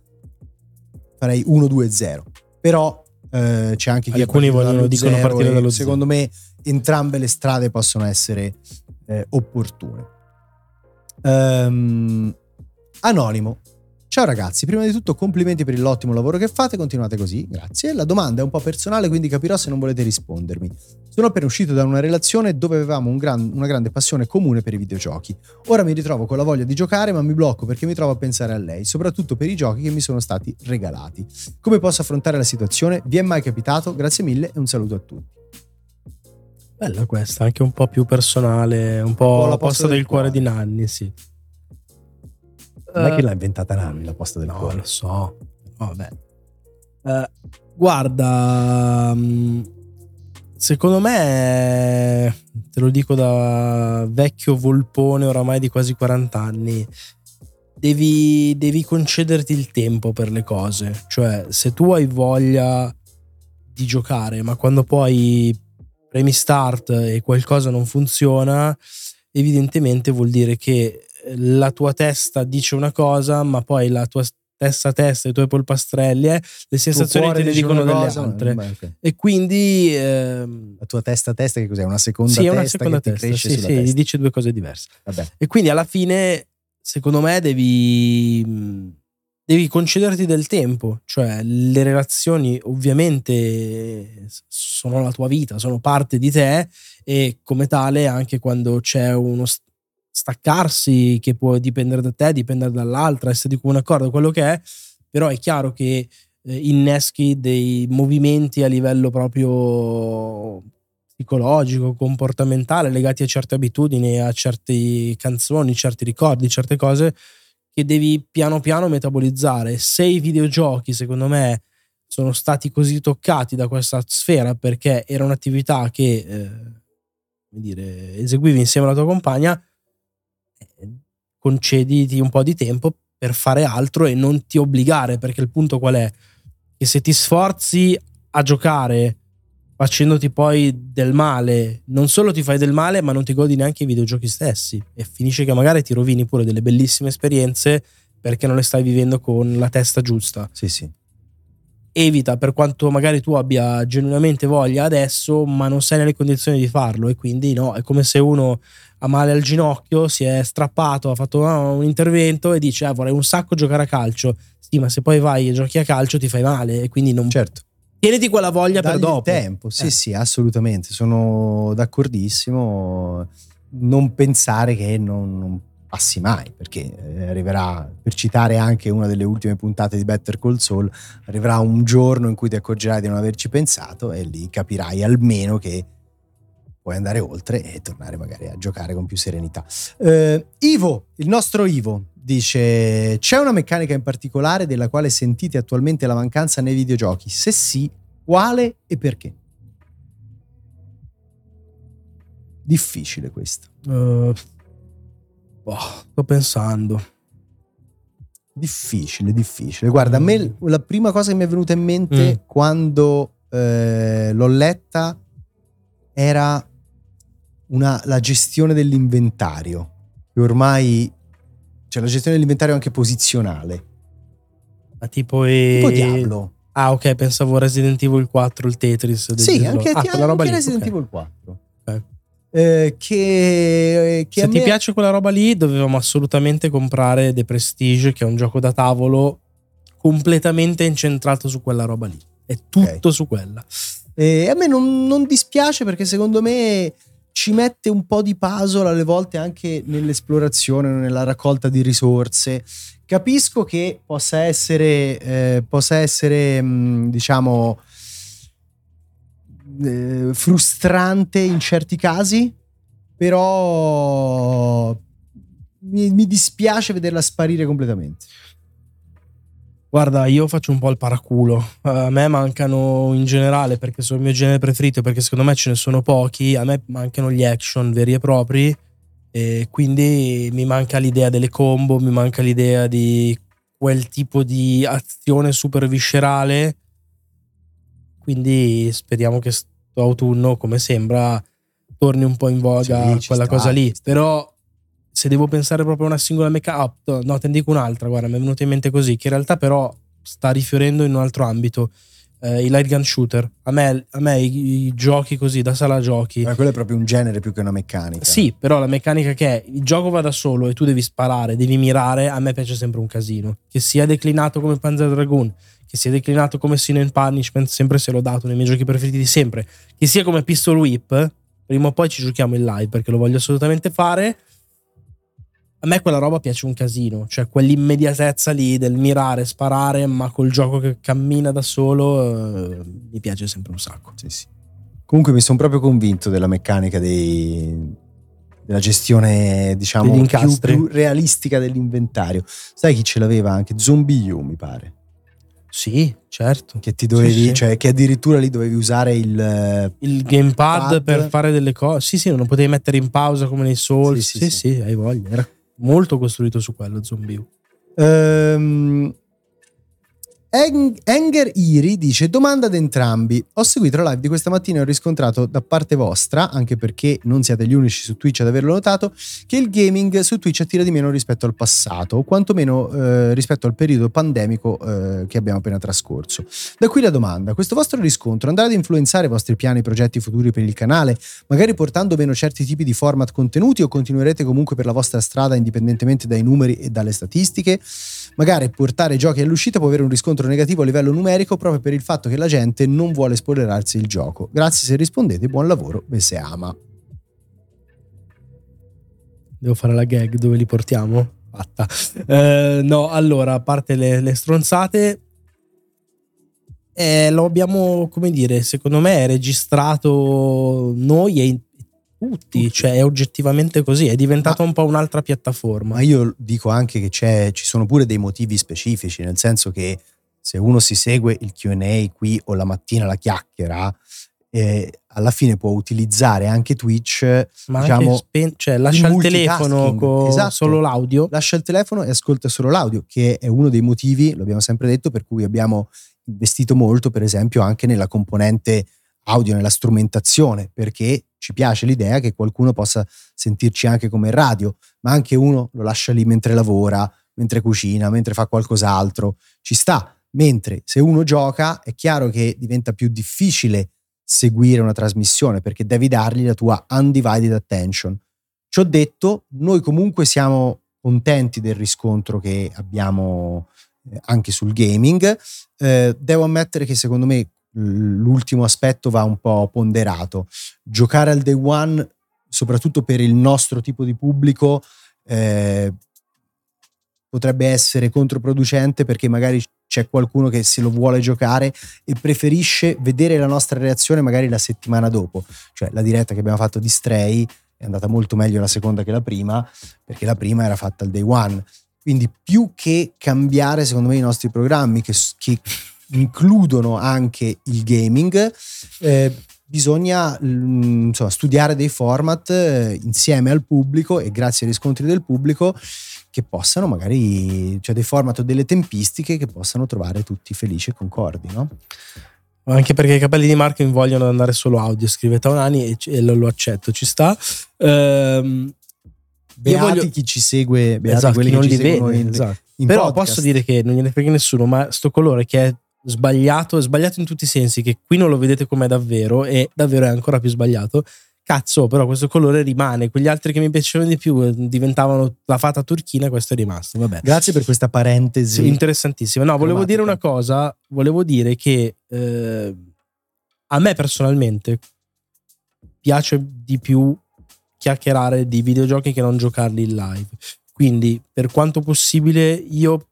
Speaker 1: farei 1 2 0 però eh, c'è anche chi
Speaker 2: Alcuni vogliono- dicono
Speaker 1: zero
Speaker 2: partire dallo
Speaker 1: secondo me entrambe le strade possono essere eh, opportune. Ehm, anonimo Ciao ragazzi, prima di tutto complimenti per l'ottimo lavoro che fate, continuate così, grazie. La domanda è un po' personale, quindi capirò se non volete rispondermi. Sono appena uscito da una relazione dove avevamo un gran- una grande passione comune per i videogiochi. Ora mi ritrovo con la voglia di giocare, ma mi blocco perché mi trovo a pensare a lei, soprattutto per i giochi che mi sono stati regalati. Come posso affrontare la situazione? Vi è mai capitato? Grazie mille e un saluto a tutti.
Speaker 2: Bella questa, anche un po' più personale, un po'
Speaker 1: po' la posta del
Speaker 2: del cuore
Speaker 1: cuore.
Speaker 2: di Nanni, sì.
Speaker 1: Non è
Speaker 2: Eh,
Speaker 1: che l'ha inventata Nanni la posta del
Speaker 2: no,
Speaker 1: cuore.
Speaker 2: lo so. Vabbè. Eh, guarda, mm, secondo me, te lo dico da vecchio volpone oramai di quasi 40 anni, devi, devi concederti il tempo per le cose. Cioè, se tu hai voglia di giocare, ma quando poi premi start e qualcosa non funziona, evidentemente vuol dire che la tua testa dice una cosa, ma poi la tua testa a testa, i tuoi polpastrelli, eh, le sensazioni te ne dicono delle
Speaker 1: cosa,
Speaker 2: altre.
Speaker 1: beh, ok.
Speaker 2: E quindi ehm,
Speaker 1: La tua testa a testa che cos'è? Una seconda
Speaker 2: sì,
Speaker 1: testa
Speaker 2: una seconda testa, sì, sì,
Speaker 1: testa.
Speaker 2: dice due cose diverse.
Speaker 1: Vabbè.
Speaker 2: E quindi alla fine, secondo me, devi, devi concederti del tempo. Cioè, le relazioni ovviamente sono la tua vita, sono parte di te e come tale anche quando c'è uno st- staccarsi che può dipendere da te, dipendere dall'altra, essere di comune accordo, quello che è, però è chiaro che eh, inneschi dei movimenti a livello proprio psicologico, comportamentale, legati a certe abitudini, a certe canzoni, certi ricordi, certe cose che devi piano piano metabolizzare. Se i videogiochi, secondo me, sono stati così toccati da questa sfera perché era un'attività che eh, dire, eseguivi insieme alla tua compagna, concediti un po' di tempo per fare altro e non ti obbligare, perché il punto qual è? Che se ti sforzi a giocare facendoti poi del male, non solo ti fai del male, ma non ti godi neanche i videogiochi stessi e finisce che magari ti rovini pure delle bellissime esperienze perché non le stai vivendo con la testa giusta.
Speaker 1: Sì, sì.
Speaker 2: Evita per quanto magari tu abbia genuinamente voglia adesso, ma non sei nelle condizioni di farlo e quindi no, è come se uno ha male al ginocchio, si è strappato, ha fatto un intervento e dice ah, vorrei un sacco giocare a calcio. Sì, ma se poi vai e giochi a calcio ti fai male e quindi non
Speaker 1: Certo.
Speaker 2: tieniti quella voglia per
Speaker 1: Dagli
Speaker 2: dopo.
Speaker 1: il tempo, sì,
Speaker 2: Eh.
Speaker 1: sì, assolutamente. Sono d'accordissimo. Non pensare che non, non passi mai, perché eh, arriverà, per citare anche una delle ultime puntate di Better Call Saul, arriverà un giorno in cui ti accorgerai di non averci pensato e lì capirai almeno che puoi andare oltre e tornare magari a giocare con più serenità. Eh, Ivo, il nostro Ivo, dice: C'è una meccanica in particolare della quale sentite attualmente la mancanza nei videogiochi? Se sì, quale e perché? Difficile questo.
Speaker 2: Uh, oh, sto pensando.
Speaker 1: Difficile, difficile. Guarda, a me mm. la prima cosa che mi è venuta in mente mm. quando eh, l'ho letta era una, la gestione dell'inventario. Che ormai cioè la gestione dell'inventario anche posizionale.
Speaker 2: Ma tipo, e...
Speaker 1: tipo Diablo.
Speaker 2: Ah, ok, pensavo Resident Evil 4, il Tetris.
Speaker 1: Sì, anche, ah, quella roba lì. Resident okay. Evil 4. Okay. Eh, che, che
Speaker 2: Se ti
Speaker 1: me...
Speaker 2: piace quella roba lì, dovevamo assolutamente comprare The Prestige, che è un gioco da tavolo completamente incentrato su quella roba lì. È tutto okay. su quella.
Speaker 1: E a me non, non dispiace perché secondo me ci mette un po' di puzzle alle volte anche nell'esplorazione, nella raccolta di risorse. Capisco che possa essere, eh, possa essere mh, diciamo, eh, frustrante in certi casi, però mi, mi dispiace vederla sparire completamente.
Speaker 2: Guarda, io faccio un po' il paraculo. A me mancano in generale, perché sono il mio genere preferito, perché secondo me ce ne sono pochi, a me mancano gli action veri e propri e quindi mi manca l'idea delle combo, mi manca l'idea di quel tipo di azione super viscerale. Quindi speriamo che autunno, come sembra, torni un po' in voga sì, quella sta, cosa lì. Però se devo pensare proprio a una singola meccanica, oh, no, te ne dico un'altra, guarda, mi è venuta in mente così, che in realtà però sta rifiorendo in un altro ambito. Eh, I light gun shooter. A me, a me i, i, giochi così, da sala giochi.
Speaker 1: Ma quello è proprio un genere più che una meccanica.
Speaker 2: Sì, però la meccanica che è il gioco va da solo e tu devi sparare, devi mirare, a me piace sempre un casino. Che sia declinato come Panzer Dragoon, che sia declinato come Sin and Punishment, sempre se l'ho dato nei miei giochi preferiti di sempre. Che sia come Pistol Whip, prima o poi ci giochiamo in live perché lo voglio assolutamente fare a me quella roba piace un casino, cioè quell'immediatezza lì del mirare, sparare, ma col gioco che cammina da solo eh, mi piace sempre un sacco.
Speaker 1: Sì, sì. Comunque mi sono proprio convinto della meccanica dei, della gestione, diciamo, più, più, realistica dell'inventario. Sai chi ce l'aveva anche? Zombie U, mi pare.
Speaker 2: Sì, certo.
Speaker 1: Che ti dovevi, sì, sì. cioè che addirittura lì dovevi usare il,
Speaker 2: il gamepad pad. per fare delle cose. Sì, sì, non lo potevi mettere in pausa come nei Souls. Sì, sì, sì, sì hai voglia. Era molto costruito su quello Zombie.
Speaker 1: Enger Iri dice: Domanda ad entrambi. Ho seguito la live di questa mattina e ho riscontrato da parte vostra, anche perché non siete gli unici su Twitch ad averlo notato, che il gaming su Twitch attira di meno rispetto al passato, o quantomeno eh, rispetto al periodo pandemico eh, che abbiamo appena trascorso. Da qui la domanda: questo vostro riscontro andrà ad influenzare i vostri piani e progetti futuri per il canale, magari portando meno certi tipi di format contenuti, o continuerete comunque per la vostra strada indipendentemente dai numeri e dalle statistiche? Magari portare giochi all'uscita può avere un riscontro riscontro negativo a livello numerico proprio per il fatto che la gente non vuole spoilerarsi il gioco. Grazie se rispondete, buon lavoro, ve se ama.
Speaker 2: Devo fare la gag dove li portiamo? Fatta. Eh, no, allora, a parte le, le stronzate, eh, lo abbiamo, come dire, secondo me registrato noi e tutti, cioè è oggettivamente così, è diventata un po' un'altra piattaforma.
Speaker 1: Ma io dico anche che ci sono pure dei motivi specifici, nel senso che se uno si segue il QA qui o la mattina la chiacchiera, eh, alla fine può utilizzare anche Twitch.
Speaker 2: Ma diciamo, anche spen- cioè, lascia il telefono con esatto. solo l'audio.
Speaker 1: Lascia il telefono e ascolta solo l'audio, che è uno dei motivi, lo abbiamo sempre detto, per cui abbiamo investito molto, per esempio, anche nella componente audio, nella strumentazione, perché ci piace l'idea che qualcuno possa sentirci anche come radio, ma anche uno lo lascia lì mentre lavora, mentre cucina, mentre fa qualcos'altro. Ci sta Mentre se uno gioca è chiaro che diventa più difficile seguire una trasmissione perché devi dargli la tua undivided attention. Ci ho detto, noi comunque siamo contenti del riscontro che abbiamo eh, anche sul gaming. Eh, devo ammettere che secondo me l'ultimo aspetto va un po' ponderato. Giocare al day one, soprattutto per il nostro tipo di pubblico, eh, potrebbe essere controproducente perché magari c'è qualcuno che se lo vuole giocare e preferisce vedere la nostra reazione magari la settimana dopo. Cioè la diretta che abbiamo fatto di Stray è andata molto meglio la seconda che la prima, perché la prima era fatta al day one. Quindi più che cambiare secondo me i nostri programmi che, che includono anche il gaming, eh, bisogna mm, insomma, studiare dei format eh, insieme al pubblico e grazie ai riscontri del pubblico che possano magari, cioè dei format o delle tempistiche che possano trovare tutti felici e concordi, no?
Speaker 2: Anche perché i capelli di Marco vogliono andare solo audio, scrive Taunani e, e lo, lo, accetto, ci sta. Ehm,
Speaker 1: beati voglio... chi ci segue, beati
Speaker 2: esatto,
Speaker 1: quelli
Speaker 2: non
Speaker 1: che
Speaker 2: li
Speaker 1: ci
Speaker 2: vede,
Speaker 1: in,
Speaker 2: esatto.
Speaker 1: in
Speaker 2: Però
Speaker 1: podcast.
Speaker 2: posso dire che non gliene frega nessuno, ma sto colore che è sbagliato, è sbagliato in tutti i sensi, che qui non lo vedete com'è davvero e davvero è ancora più sbagliato. Cazzo, però questo colore rimane. Quegli altri che mi piacevano di più eh, diventavano la fata turchina, questo è rimasto. Vabbè.
Speaker 1: Grazie per questa parentesi.
Speaker 2: Sì, interessantissima. No, volevo dire una cosa, volevo dire che eh, a me personalmente piace di più chiacchierare di videogiochi che non giocarli in live. Quindi, per quanto possibile, io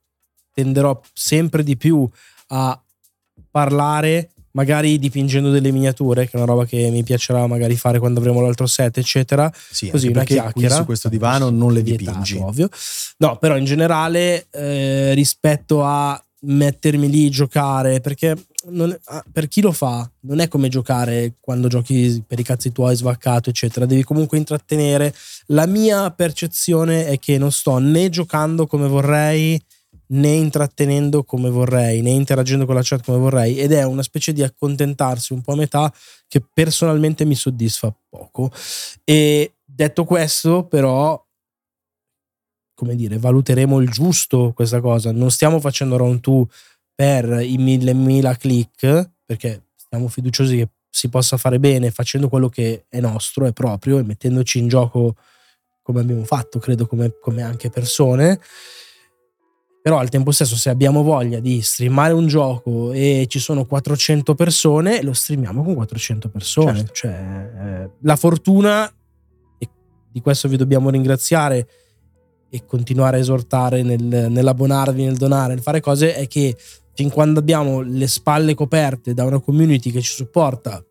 Speaker 2: tenderò sempre di più a parlare magari dipingendo delle miniature, che è una roba che mi piacerà magari fare quando avremo l'altro set, eccetera.
Speaker 1: Sì,
Speaker 2: Così una chiacchiera.
Speaker 1: su questo divano non le
Speaker 2: Vietato,
Speaker 1: dipingi.
Speaker 2: Ovvio. No, però in generale eh, rispetto a mettermi lì giocare, perché non, per chi lo fa non è come giocare quando giochi per i cazzi tuoi svaccato, eccetera. Devi comunque intrattenere. La mia percezione è che non sto né giocando come vorrei né intrattenendo come vorrei, né interagendo con la chat come vorrei ed è una specie di accontentarsi un po' a metà che personalmente mi soddisfa poco. E detto questo, però, come dire, valuteremo il giusto questa cosa. Non stiamo facendo round 2 per i mille mila click, perché siamo fiduciosi che si possa fare bene facendo quello che è nostro, è proprio, e mettendoci in gioco come abbiamo fatto, credo, come, come anche persone. Però al tempo stesso, se abbiamo voglia di streamare un gioco e ci sono 400 persone, lo streamiamo con 400 persone.
Speaker 1: Certo.
Speaker 2: Cioè, eh, la fortuna, e di questo vi dobbiamo ringraziare e continuare a esortare nel, nell'abbonarvi, nel donare, nel fare cose, è che fin quando abbiamo le spalle coperte da una community che ci supporta,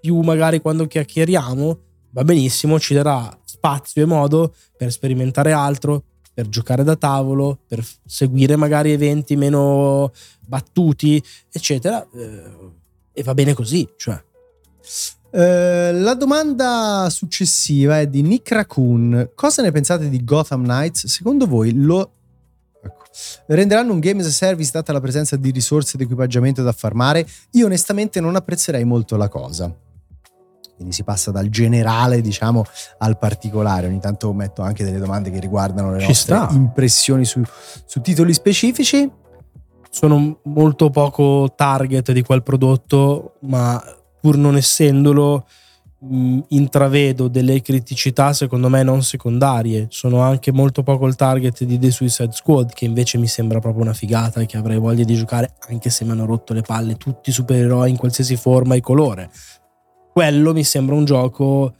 Speaker 2: più magari quando chiacchieriamo, va benissimo, ci darà spazio e modo per sperimentare altro, per giocare da tavolo, per seguire magari eventi meno battuti, eccetera. E va bene così, cioè.
Speaker 1: Uh, la domanda successiva è di Nick Raccoon. Cosa ne pensate di Gotham Knights? Secondo voi lo ecco, renderanno un game as a service data la presenza di risorse ed equipaggiamento da farmare? Io onestamente non apprezzerei molto la cosa. Quindi si passa dal generale, diciamo, al particolare. Ogni tanto metto anche delle domande che riguardano le
Speaker 2: Ci
Speaker 1: nostre
Speaker 2: sta.
Speaker 1: impressioni su, su titoli specifici.
Speaker 2: Sono molto poco target di quel prodotto, ma pur non essendolo, mh, intravedo delle criticità secondo me non secondarie. Sono anche molto poco il target di The Suicide Squad, che invece mi sembra proprio una figata e che avrei voglia di giocare, anche se mi hanno rotto le palle tutti i supereroi in qualsiasi forma e colore. Quello mi sembra un gioco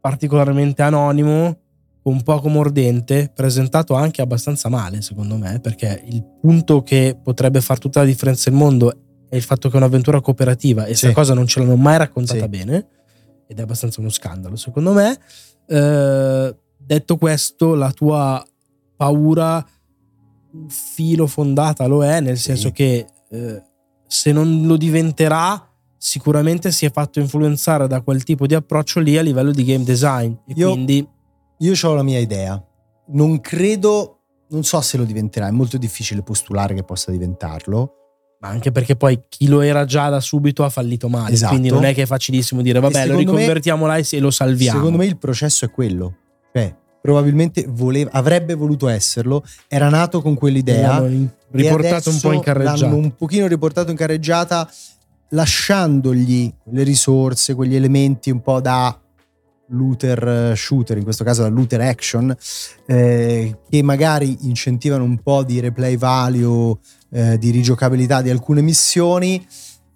Speaker 2: particolarmente anonimo, un poco mordente, presentato anche abbastanza male, secondo me, perché il punto che potrebbe far tutta la differenza del mondo è il fatto che è un'avventura cooperativa e questa
Speaker 1: Sì.
Speaker 2: cosa non ce l'hanno mai raccontata
Speaker 1: Sì.
Speaker 2: bene ed è abbastanza uno scandalo, secondo me. Eh, detto questo, la tua paura filo fondata lo è, nel
Speaker 1: Sì.
Speaker 2: senso che eh, se non lo diventerà sicuramente si è fatto influenzare da quel tipo di approccio lì a livello di game design e
Speaker 1: Io-
Speaker 2: quindi
Speaker 1: Io ho la mia idea. Non credo, non so se lo diventerà, è molto difficile postulare che possa diventarlo.
Speaker 2: ma anche perché poi chi lo era già da subito ha fallito male
Speaker 1: Esatto.
Speaker 2: quindi non è che è facilissimo dire vabbè lo
Speaker 1: secondo me-
Speaker 2: riconvertiamo là e lo salviamo
Speaker 1: Secondo me il processo è quello. Cioè, probabilmente voleva- avrebbe voluto esserlo, era nato con quell'idea.
Speaker 2: Riportato un po' in carreggiata
Speaker 1: L'hanno un pochino riportato in carreggiata, lasciandogli le risorse, quegli elementi un po' da looter eh, shooter, in questo caso da looter action, eh, che magari incentivano un po' di replay value, eh, di rigiocabilità di alcune missioni,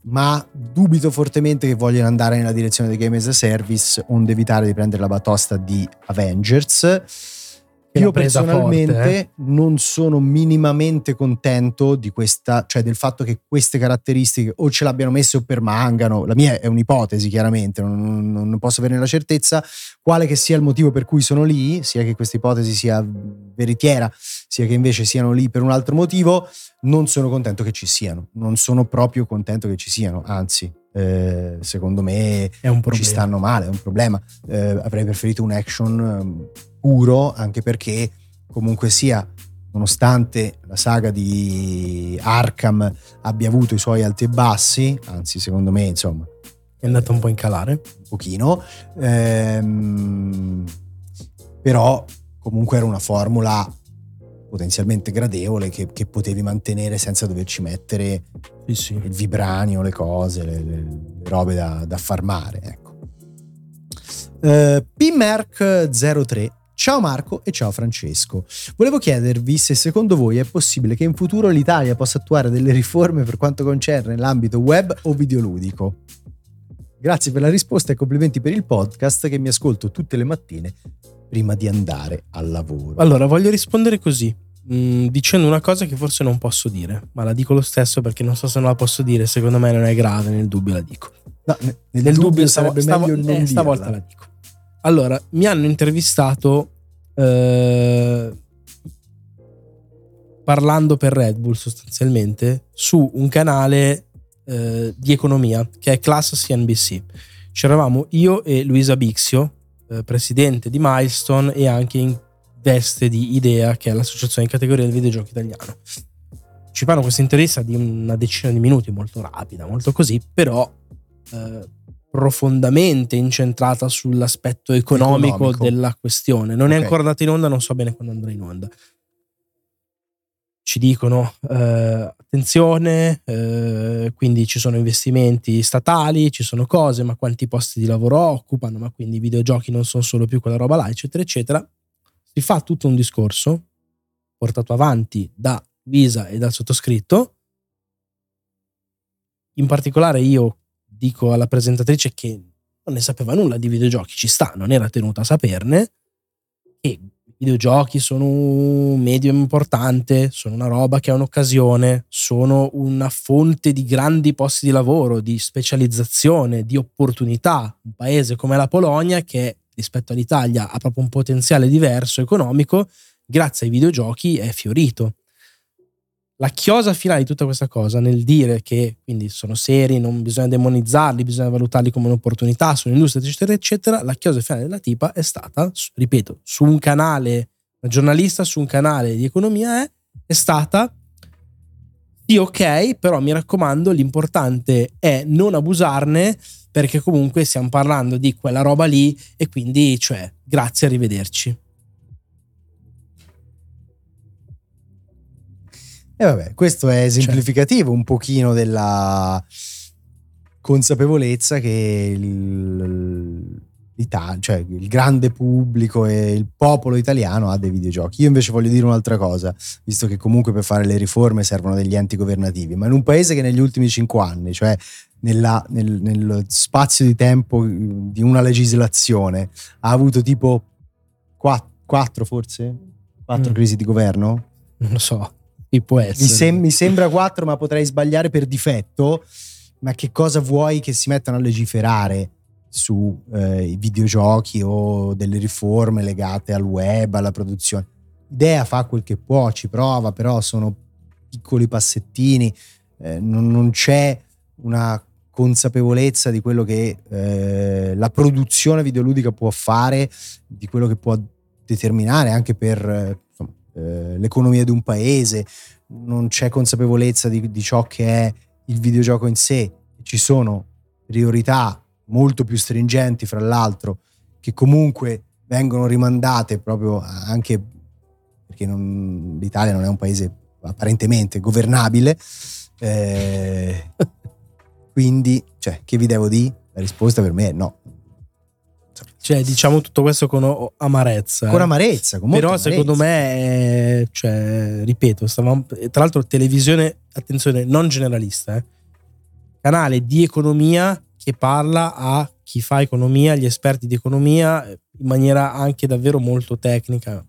Speaker 1: ma dubito fortemente che vogliano andare nella direzione dei game as a service, onde evitare di prendere la batosta di Avengers, Io personalmente
Speaker 2: forte, eh.
Speaker 1: non sono minimamente contento di questa, cioè del fatto che queste caratteristiche o ce l'abbiano messe o permangano. La mia è un'ipotesi, chiaramente, non, non- posso averne la certezza. Quale che sia il motivo per cui sono lì, sia che questa ipotesi sia veritiera, sia che invece siano lì per un altro motivo, non sono contento che ci siano. Non sono proprio contento che ci siano, anzi, eh, secondo me ci stanno male, è un problema. Eh, avrei preferito un action puro, anche perché comunque sia, nonostante la saga di Arkham abbia avuto i suoi alti e bassi, anzi secondo me insomma
Speaker 2: È andata un po' in calare.
Speaker 1: un pochino, ehm, però comunque era una formula potenzialmente gradevole che, che potevi mantenere senza doverci mettere
Speaker 2: Sì, sì.
Speaker 1: il vibranio, le cose, le, le- le robe da, da farmare. Ecco. Eh, PMerc03. Ciao Marco e ciao Francesco. Volevo chiedervi se secondo voi è possibile che in futuro l'Italia possa attuare delle riforme per quanto concerne l'ambito web o videoludico. Grazie per la risposta e complimenti per il podcast che mi ascolto tutte le mattine prima di andare al lavoro.
Speaker 2: Allora, voglio rispondere così, mh, dicendo una cosa che forse non posso dire, ma la dico lo stesso perché non so se non la posso dire, secondo me non è grave, nel dubbio la dico.
Speaker 1: No, ne- nel
Speaker 2: Nel
Speaker 1: dubbio,
Speaker 2: dubbio
Speaker 1: sarebbe
Speaker 2: stavo-
Speaker 1: meglio
Speaker 2: stavo-
Speaker 1: non
Speaker 2: eh, stavolta
Speaker 1: dirla.
Speaker 2: la dico. Allora, mi hanno intervistato eh, parlando per Red Bull sostanzialmente su un canale eh, di economia che è Class CNBC. C'eravamo io e Luisa Bixio, eh, presidente di Milestone e anche in veste di IDEA, che è l'associazione in categoria del videogioco italiano. Ci fanno questa intervista di una decina di minuti, molto rapida, molto così, però eh, profondamente incentrata sull'aspetto economico,
Speaker 1: Economico.
Speaker 2: della questione. Non è
Speaker 1: Ok.
Speaker 2: ancora andata in onda, non so bene quando andrà in onda. Ci dicono eh, attenzione, eh, quindi ci sono investimenti statali, ci sono cose, ma quanti posti di lavoro occupano, ma quindi i videogiochi non sono solo più quella roba là, eccetera, eccetera. Si fa tutto un discorso portato avanti da Visa e dal sottoscritto. In particolare io dico alla presentatrice che non ne sapeva nulla di videogiochi, ci sta, non era tenuta a saperne. E i videogiochi sono un medio importante, sono una roba che è un'occasione, sono una fonte di grandi posti di lavoro, di specializzazione, di opportunità. Un paese come la Polonia, che rispetto all'Italia ha proprio un potenziale diverso economico, grazie ai videogiochi è fiorito. La chiosa finale di tutta questa cosa nel dire che quindi sono seri, non bisogna demonizzarli, bisogna valutarli come un'opportunità, sono industria, eccetera, eccetera. La chiosa finale della tipa è stata, ripeto, su un canale, una giornalista su un canale di economia è, è stata sì, ok, però mi raccomando, l'importante è non abusarne perché comunque stiamo parlando di quella roba lì e quindi, cioè, grazie, arrivederci.
Speaker 1: E vabbè, questo
Speaker 2: Cioè
Speaker 1: è esemplificativo un pochino della consapevolezza che il, cioè il grande pubblico e il popolo italiano ha dei videogiochi. Io invece voglio dire un'altra cosa, visto che comunque per fare le riforme servono degli enti governativi, ma in un paese che negli ultimi cinque anni, cioè nella- nel, nello spazio di tempo di una legislazione, ha avuto tipo quatt- quattro forse? Quattro
Speaker 2: Mm.
Speaker 1: crisi di governo?
Speaker 2: Non lo so, chi può essere.
Speaker 1: Mi, sem- mi sembra 4, ma potrei sbagliare per difetto. Ma che cosa vuoi che si mettano a legiferare sui videogiochi o delle riforme legate al web, alla produzione? Idea fa quel che può, ci prova, però sono piccoli passettini, eh, non, non c'è una consapevolezza di quello che eh, la produzione videoludica può fare, di quello che può determinare anche per eh, l'economia di un paese, non c'è consapevolezza di, di ciò che è il videogioco in sé, ci sono priorità molto più stringenti, fra l'altro, che comunque vengono rimandate proprio anche perché non- l'Italia non è un paese apparentemente governabile. eh, quindi, cioè, che vi devo dire? La risposta per me è no.
Speaker 2: Cioè, diciamo tutto questo con o- amarezza.
Speaker 1: Con
Speaker 2: eh.
Speaker 1: amarezza, molta
Speaker 2: Però secondo
Speaker 1: amarezza.
Speaker 2: me, è- cioè, ripeto, stavamo, tra l'altro televisione, attenzione, non generalista, eh. canale di economia che parla a chi fa economia, agli esperti di economia, eh, in maniera anche davvero molto tecnica.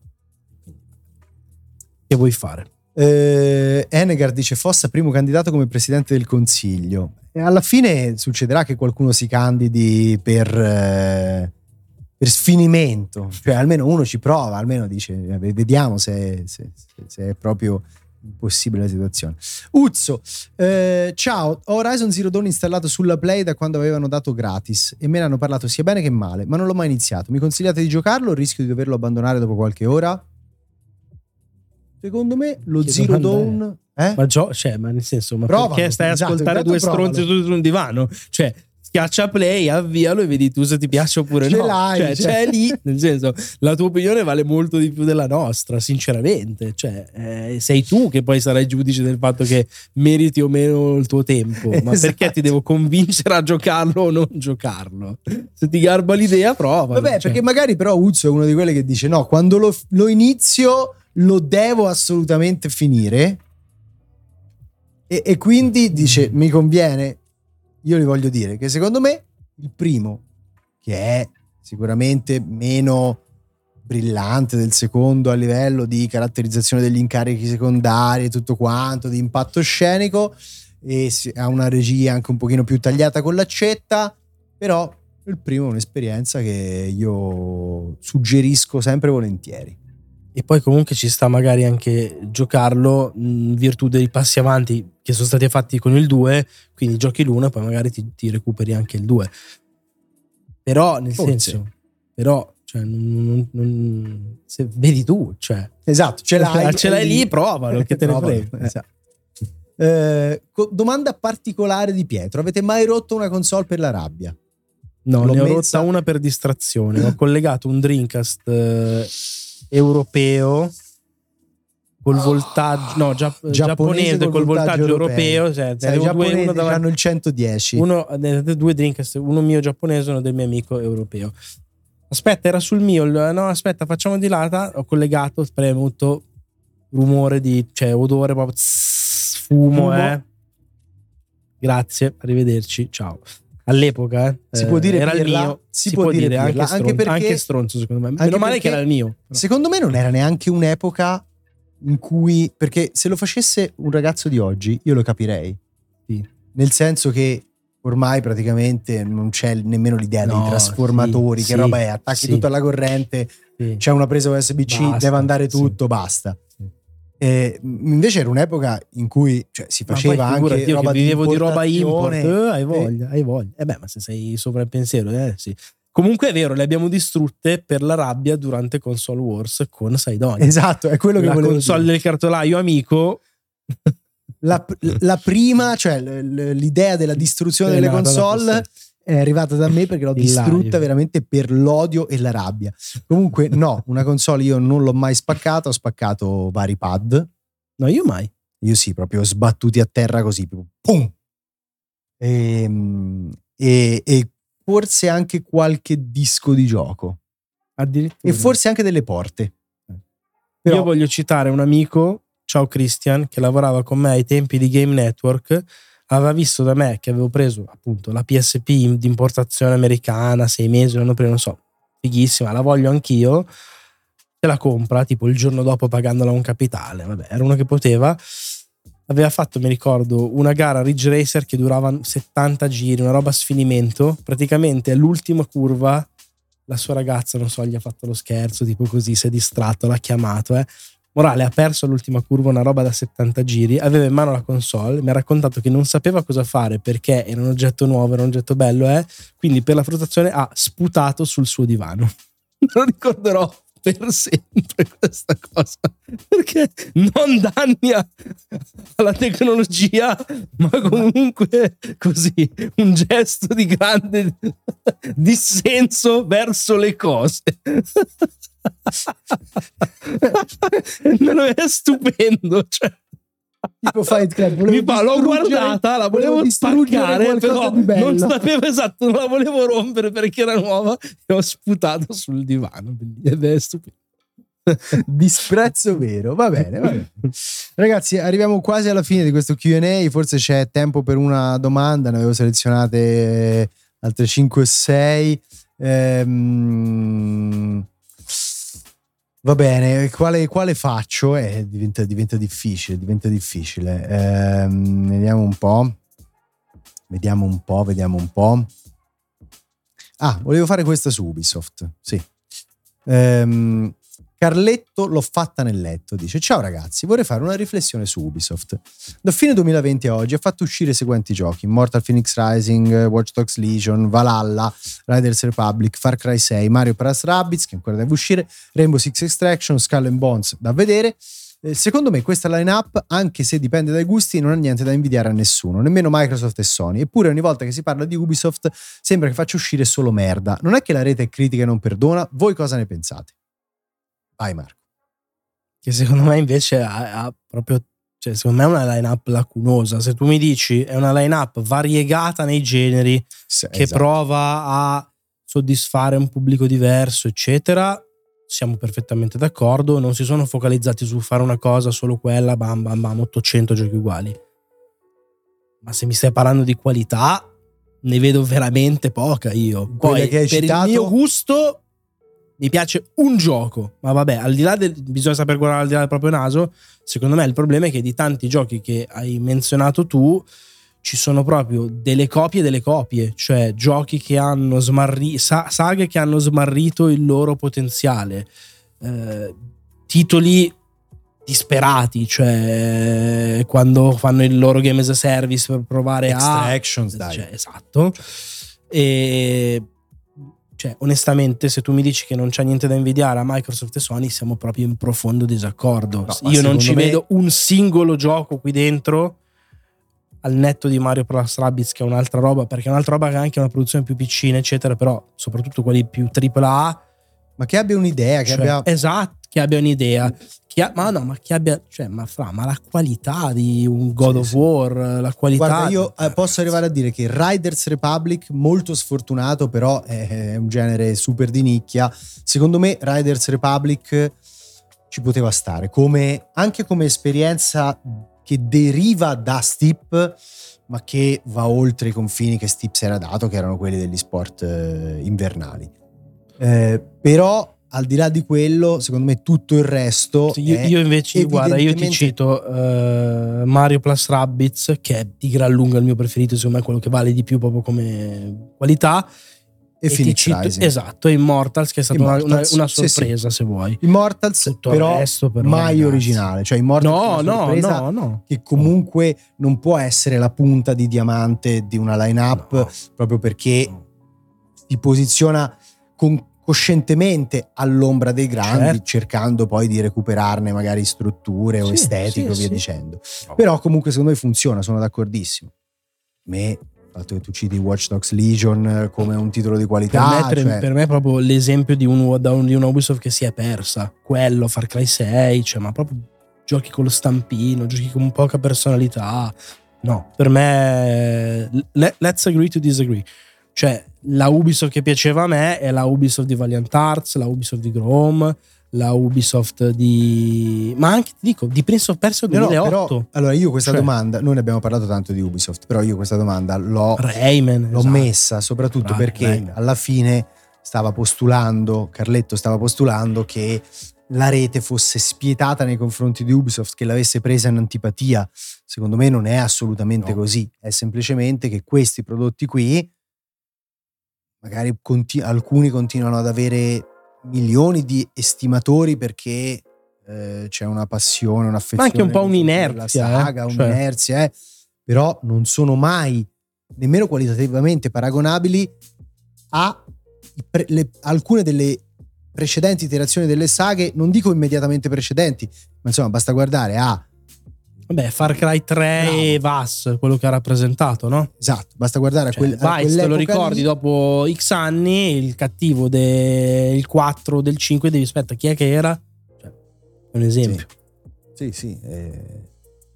Speaker 2: Che vuoi fare?
Speaker 1: Eh, Enegar dice Fossa primo candidato come presidente del consiglio. E alla fine succederà che qualcuno si candidi per, eh, per sfinimento, cioè almeno uno ci prova, almeno dice eh, vediamo se, se, se è proprio impossibile la situazione. Uzzo, eh, ciao, ho Horizon Zero Dawn installato sulla Play da quando avevano dato gratis e me ne hanno parlato sia bene che male, ma non l'ho mai iniziato. Mi consigliate di giocarlo o rischio di doverlo abbandonare dopo qualche ora? Secondo me lo che Zero Dawn...
Speaker 2: Eh? Ma, gio- cioè, ma nel senso, ma provalo, perché stai a esatto, ascoltare due stronzi su un divano? Cioè, schiaccia play, avvialo e vedi tu se ti piace oppure
Speaker 1: Ce
Speaker 2: no.
Speaker 1: L'hai,
Speaker 2: cioè, cioè, c'è lì, nel senso, la tua opinione vale molto di più della nostra, sinceramente. Cioè, eh, sei tu che poi sarai giudice del fatto che meriti o meno il tuo tempo. Ma esatto. perché ti devo convincere a giocarlo o non giocarlo? Se ti garba l'idea, prova.
Speaker 1: Vabbè, cioè. perché magari però Uzzo è uno di quelli che dice: no, quando lo, lo inizio lo devo assolutamente finire. E, e, quindi dice: Mi conviene. Io gli voglio dire che secondo me il primo, che è sicuramente meno brillante del secondo a livello di caratterizzazione degli incarichi secondari e tutto quanto, di impatto scenico, e ha una regia anche un pochino più tagliata con l'accetta, però il primo è un'esperienza che io suggerisco sempre volentieri
Speaker 2: e poi comunque ci sta magari anche giocarlo in virtù dei passi avanti che sono stati fatti con il 2, quindi giochi l'1 e poi magari ti, ti, recuperi anche il 2. Però nel Forse. senso, però cioè, non, non, se vedi tu, cioè,
Speaker 1: esatto, ce l'hai,
Speaker 2: ce l'hai lì, provalo, che te ne frega. Esatto.
Speaker 1: Eh, domanda particolare di Pietro: avete mai rotto una console per la rabbia?
Speaker 2: No, L'ho ne ho messa... rotta una per distrazione. Ho collegato un Dreamcast eh, europeo col voltaggio no gia, giapponese, giapponese col, col voltaggio, voltaggio europeo, europeo cioè,
Speaker 1: due, davanti, hanno il 110
Speaker 2: uno due Dreamcast uno mio giapponese e uno del mio amico europeo. Aspetta era sul mio no aspetta facciamo di là ho collegato premuto rumore di cioè odore proprio fumo, fumo. eh. Grazie arrivederci ciao all'epoca eh,
Speaker 1: si può dire
Speaker 2: era
Speaker 1: pirla,
Speaker 2: il mio. Si, si può, può, dire, dire anche, stron- anche, perché, anche, stronzo secondo me. meno male che era il mio
Speaker 1: secondo me non era neanche un'epoca in cui perché se lo facesse un ragazzo di oggi io lo capirei. Sì. nel senso che ormai praticamente non c'è nemmeno l'idea no, dei trasformatori sì, che sì, roba è? Attacchi tutto alla corrente c'è una presa USB-C basta, deve andare tutto basta e invece era un'epoca in cui cioè, si faceva anche io roba di, di roba import,
Speaker 2: eh, hai voglia, hai voglia. Eh beh, ma se sei sopra il pensiero, eh, sì. Comunque è vero, le abbiamo distrutte per la rabbia durante Console Wars con Saidoni.
Speaker 1: Esatto, è quello che
Speaker 2: la
Speaker 1: volevo
Speaker 2: console
Speaker 1: dire.
Speaker 2: del cartolaio amico.
Speaker 1: La, la prima, cioè l'idea della distruzione delle console è arrivata da me perché l'ho distrutta veramente per l'odio e la rabbia. Comunque, no, una console io non l'ho mai spaccata, ho spaccato vari pad.
Speaker 2: No, io mai.
Speaker 1: Io sì, proprio sbattuti a terra così, pum! E, ehm, e, e forse anche qualche disco di gioco.
Speaker 2: Addirittura.
Speaker 1: E forse anche delle porte.
Speaker 2: Però, io voglio citare un amico, ciao Christian, che lavorava con me ai tempi di Game Network aveva visto da me che avevo preso appunto la PSP di importazione americana, sei mesi, l'anno prima, non so, fighissima, la voglio anch'io, se la compra tipo il giorno dopo pagandola un capitale, vabbè, era uno che poteva. Aveva fatto, mi ricordo, una gara Ridge Racer che durava 70 giri, una roba a sfinimento. Praticamente all'ultima curva la sua ragazza, non so, gli ha fatto lo scherzo, tipo così, si è distratto, l'ha chiamato, eh Morale ha perso l'ultima curva, una roba da 70 giri, aveva in mano la console, mi ha raccontato che non sapeva cosa fare perché era un oggetto nuovo, era un oggetto bello, eh? quindi per la fruttazione ha sputato sul suo divano. Lo ricorderò per sempre questa cosa perché non danni alla tecnologia ma comunque così un gesto di grande dissenso verso le cose è stupendo cioè.
Speaker 1: Tipo Fight Club
Speaker 2: mi fa, l'ho guardata la volevo, volevo spaccare però non sapevo esatto non la volevo rompere perché era nuova e ho sputato sul divano ed è stupido
Speaker 1: disprezzo vero va bene, va bene. Ragazzi arriviamo quasi alla fine di questo Q&A forse c'è tempo per una domanda ne avevo selezionate altre 5 o 6 ehm Va bene, quale, quale faccio? Eh, diventa, diventa, difficile, diventa difficile. Eh, vediamo un po'. Vediamo un po', vediamo un po'. Ah, volevo fare questa su Ubisoft, sì. Ehm, Carletto l'ho fatta nel letto, dice ciao ragazzi, vorrei fare una riflessione su Ubisoft. Da fine 2020 a oggi ha fatto uscire i seguenti giochi, Mortal Phoenix Rising, Watch Dogs Legion, Valhalla, Riders Republic, Far Cry 6, Mario Bros. Rabbids che ancora deve uscire, Rainbow Six Extraction, Skull and Bones da vedere. Eh, secondo me questa line-up, anche se dipende dai gusti, non ha niente da invidiare a nessuno, nemmeno Microsoft e Sony. Eppure ogni volta che si parla di Ubisoft sembra che faccia uscire solo merda. Non è che la rete è critica e non perdona? Voi cosa ne pensate? Vai Marco.
Speaker 2: Che secondo me invece ha, ha proprio cioè, secondo me è una line-up lacunosa. Se tu mi dici è una line-up variegata nei generi, sì, che esatto. prova a soddisfare un pubblico diverso, eccetera, siamo perfettamente d'accordo. Non si sono focalizzati su fare una cosa, solo quella, bam bam bam, 800 giochi uguali. Ma se mi stai parlando di qualità, ne vedo veramente poca io. Poi, per citato... il mio gusto, mi piace un gioco, ma vabbè, al di là del bisogna saper guardare al di là del proprio naso. Secondo me il problema è che di tanti giochi che hai menzionato tu ci sono proprio delle copie delle copie, cioè giochi che hanno smarrito, saghe che hanno smarrito il loro potenziale, eh, titoli disperati, cioè quando fanno il loro game as a service per provare
Speaker 1: Extractions,
Speaker 2: a...
Speaker 1: dai.
Speaker 2: Cioè, esatto. E cioè, onestamente, se tu mi dici che non c'è niente da invidiare a Microsoft e Sony, siamo proprio in profondo disaccordo. No, Io non ci me... vedo un singolo gioco qui dentro al netto di Mario Plus Rabbids, che è un'altra roba, perché è un'altra roba che ha anche una produzione più piccina, eccetera, però soprattutto quelli più AAA.
Speaker 1: Ma che abbia un'idea, che cioè, abbia...
Speaker 2: Esatto, che abbia un'idea. Ha, ma no, ma che abbia, cioè, ma fra, ma la qualità di un God sì, of War, sì. la qualità.
Speaker 1: Guarda, io eh, posso arrivare a dire che Riders Republic, molto sfortunato, però è, è un genere super di nicchia. Secondo me, Riders Republic ci poteva stare, come, anche come esperienza che deriva da Steep, ma che va oltre i confini che Steep si era dato, che erano quelli degli sport eh, invernali. Eh, però al di là di quello, secondo me tutto il resto.
Speaker 2: Io, io, invece, guarda, io ti cito uh, Mario Plus Rabbids, che è di gran lunga il mio preferito, secondo me quello che vale di più proprio come qualità.
Speaker 1: E, e Phoenix cito,
Speaker 2: Rising. Esatto, e Immortals, che è stata una, una, una, sorpresa, sì, sì. se vuoi.
Speaker 1: Immortals, tutto però, resto, però mai ragazzi. originale. Cioè, Immortals no, no, no, no. che comunque non può essere la punta di diamante di una line-up, no. proprio perché si posiziona con coscientemente all'ombra dei grandi, certo. cercando poi di recuperarne magari strutture o sì, estetiche sì, via sì. dicendo. No. Però comunque secondo me funziona, sono d'accordissimo. Me il fatto che tu citi Watch Dogs Legion come un titolo di qualità.
Speaker 2: Per me,
Speaker 1: cioè...
Speaker 2: per me è proprio l'esempio di, un, di una Ubisoft che si è persa. Quello, Far Cry 6, cioè, ma proprio giochi con lo stampino, giochi con poca personalità. No, per me, let's agree to disagree. Cioè, la Ubisoft che piaceva a me è la Ubisoft di Valiant Arts, la Ubisoft di Grom, la Ubisoft di... ma anche, ti dico, di Prince of Persia 2008. No, però,
Speaker 1: allora io questa cioè, domanda, noi ne abbiamo parlato tanto di Ubisoft, però io questa domanda l'ho,
Speaker 2: Rayman,
Speaker 1: l'ho esatto. messa soprattutto Ray, perché Rayman. alla fine stava postulando, Carletto stava postulando che la rete fosse spietata nei confronti di Ubisoft, che l'avesse presa in antipatia. Secondo me non è assolutamente no. così, è semplicemente che questi prodotti qui magari conti- alcuni continuano ad avere milioni di estimatori perché eh, c'è una passione, un'affezione.
Speaker 2: Ma anche un po' un'inerzia.
Speaker 1: La saga, eh? un'inerzia, eh. però non sono mai nemmeno qualitativamente paragonabili a pre- le, alcune delle precedenti iterazioni delle saghe, non dico immediatamente precedenti, ma insomma basta guardare a
Speaker 2: Vabbè, Far Cry 3 Bravo. e Vas, quello che ha rappresentato, no?
Speaker 1: Esatto, basta guardare
Speaker 2: cioè,
Speaker 1: a quel
Speaker 2: Vice, te lo ricordi lì. dopo X anni, il cattivo del 4 del 5 devi aspetta, chi è che era? Cioè, un esempio.
Speaker 1: Sì, sì, sì eh,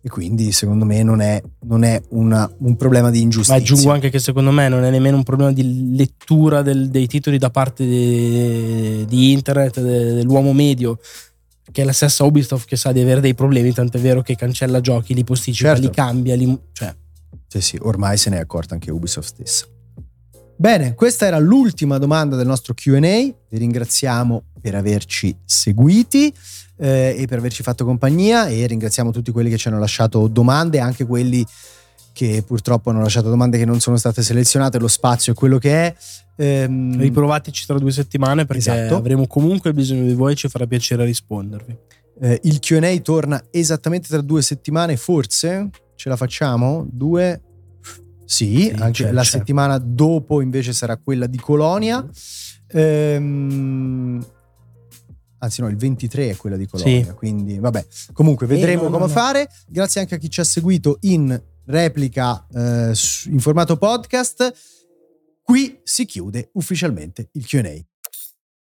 Speaker 1: e quindi secondo me non è, non è una, un problema di ingiustizia.
Speaker 2: Ma aggiungo anche che secondo me non è nemmeno un problema di lettura del, dei titoli da parte di, di internet, de, dell'uomo medio che è la stessa Ubisoft che sa di avere dei problemi, tant'è vero che cancella giochi, li posticipa, certo. li cambia, li, cioè.
Speaker 1: Sì, sì, ormai se ne è accorta anche Ubisoft stessa. Bene, questa era l'ultima domanda del nostro QA. Vi ringraziamo per averci seguiti eh, e per averci fatto compagnia e ringraziamo tutti quelli che ci hanno lasciato domande, anche quelli che purtroppo hanno lasciato domande che non sono state selezionate, lo spazio è quello che è.
Speaker 2: Ehm, Riprovateci tra due settimane perché esatto. avremo comunque bisogno di voi e ci farà piacere rispondervi.
Speaker 1: Eh, il QA torna esattamente tra due settimane, forse ce la facciamo? Due? Sì, sì anche c'è, la c'è. settimana dopo invece sarà quella di Colonia. Ehm, anzi no, il 23 è quella di Colonia, sì. quindi vabbè, comunque vedremo eh, no, come no, fare. Grazie anche a chi ci ha seguito in replica eh, in formato podcast. Qui si chiude ufficialmente il QA.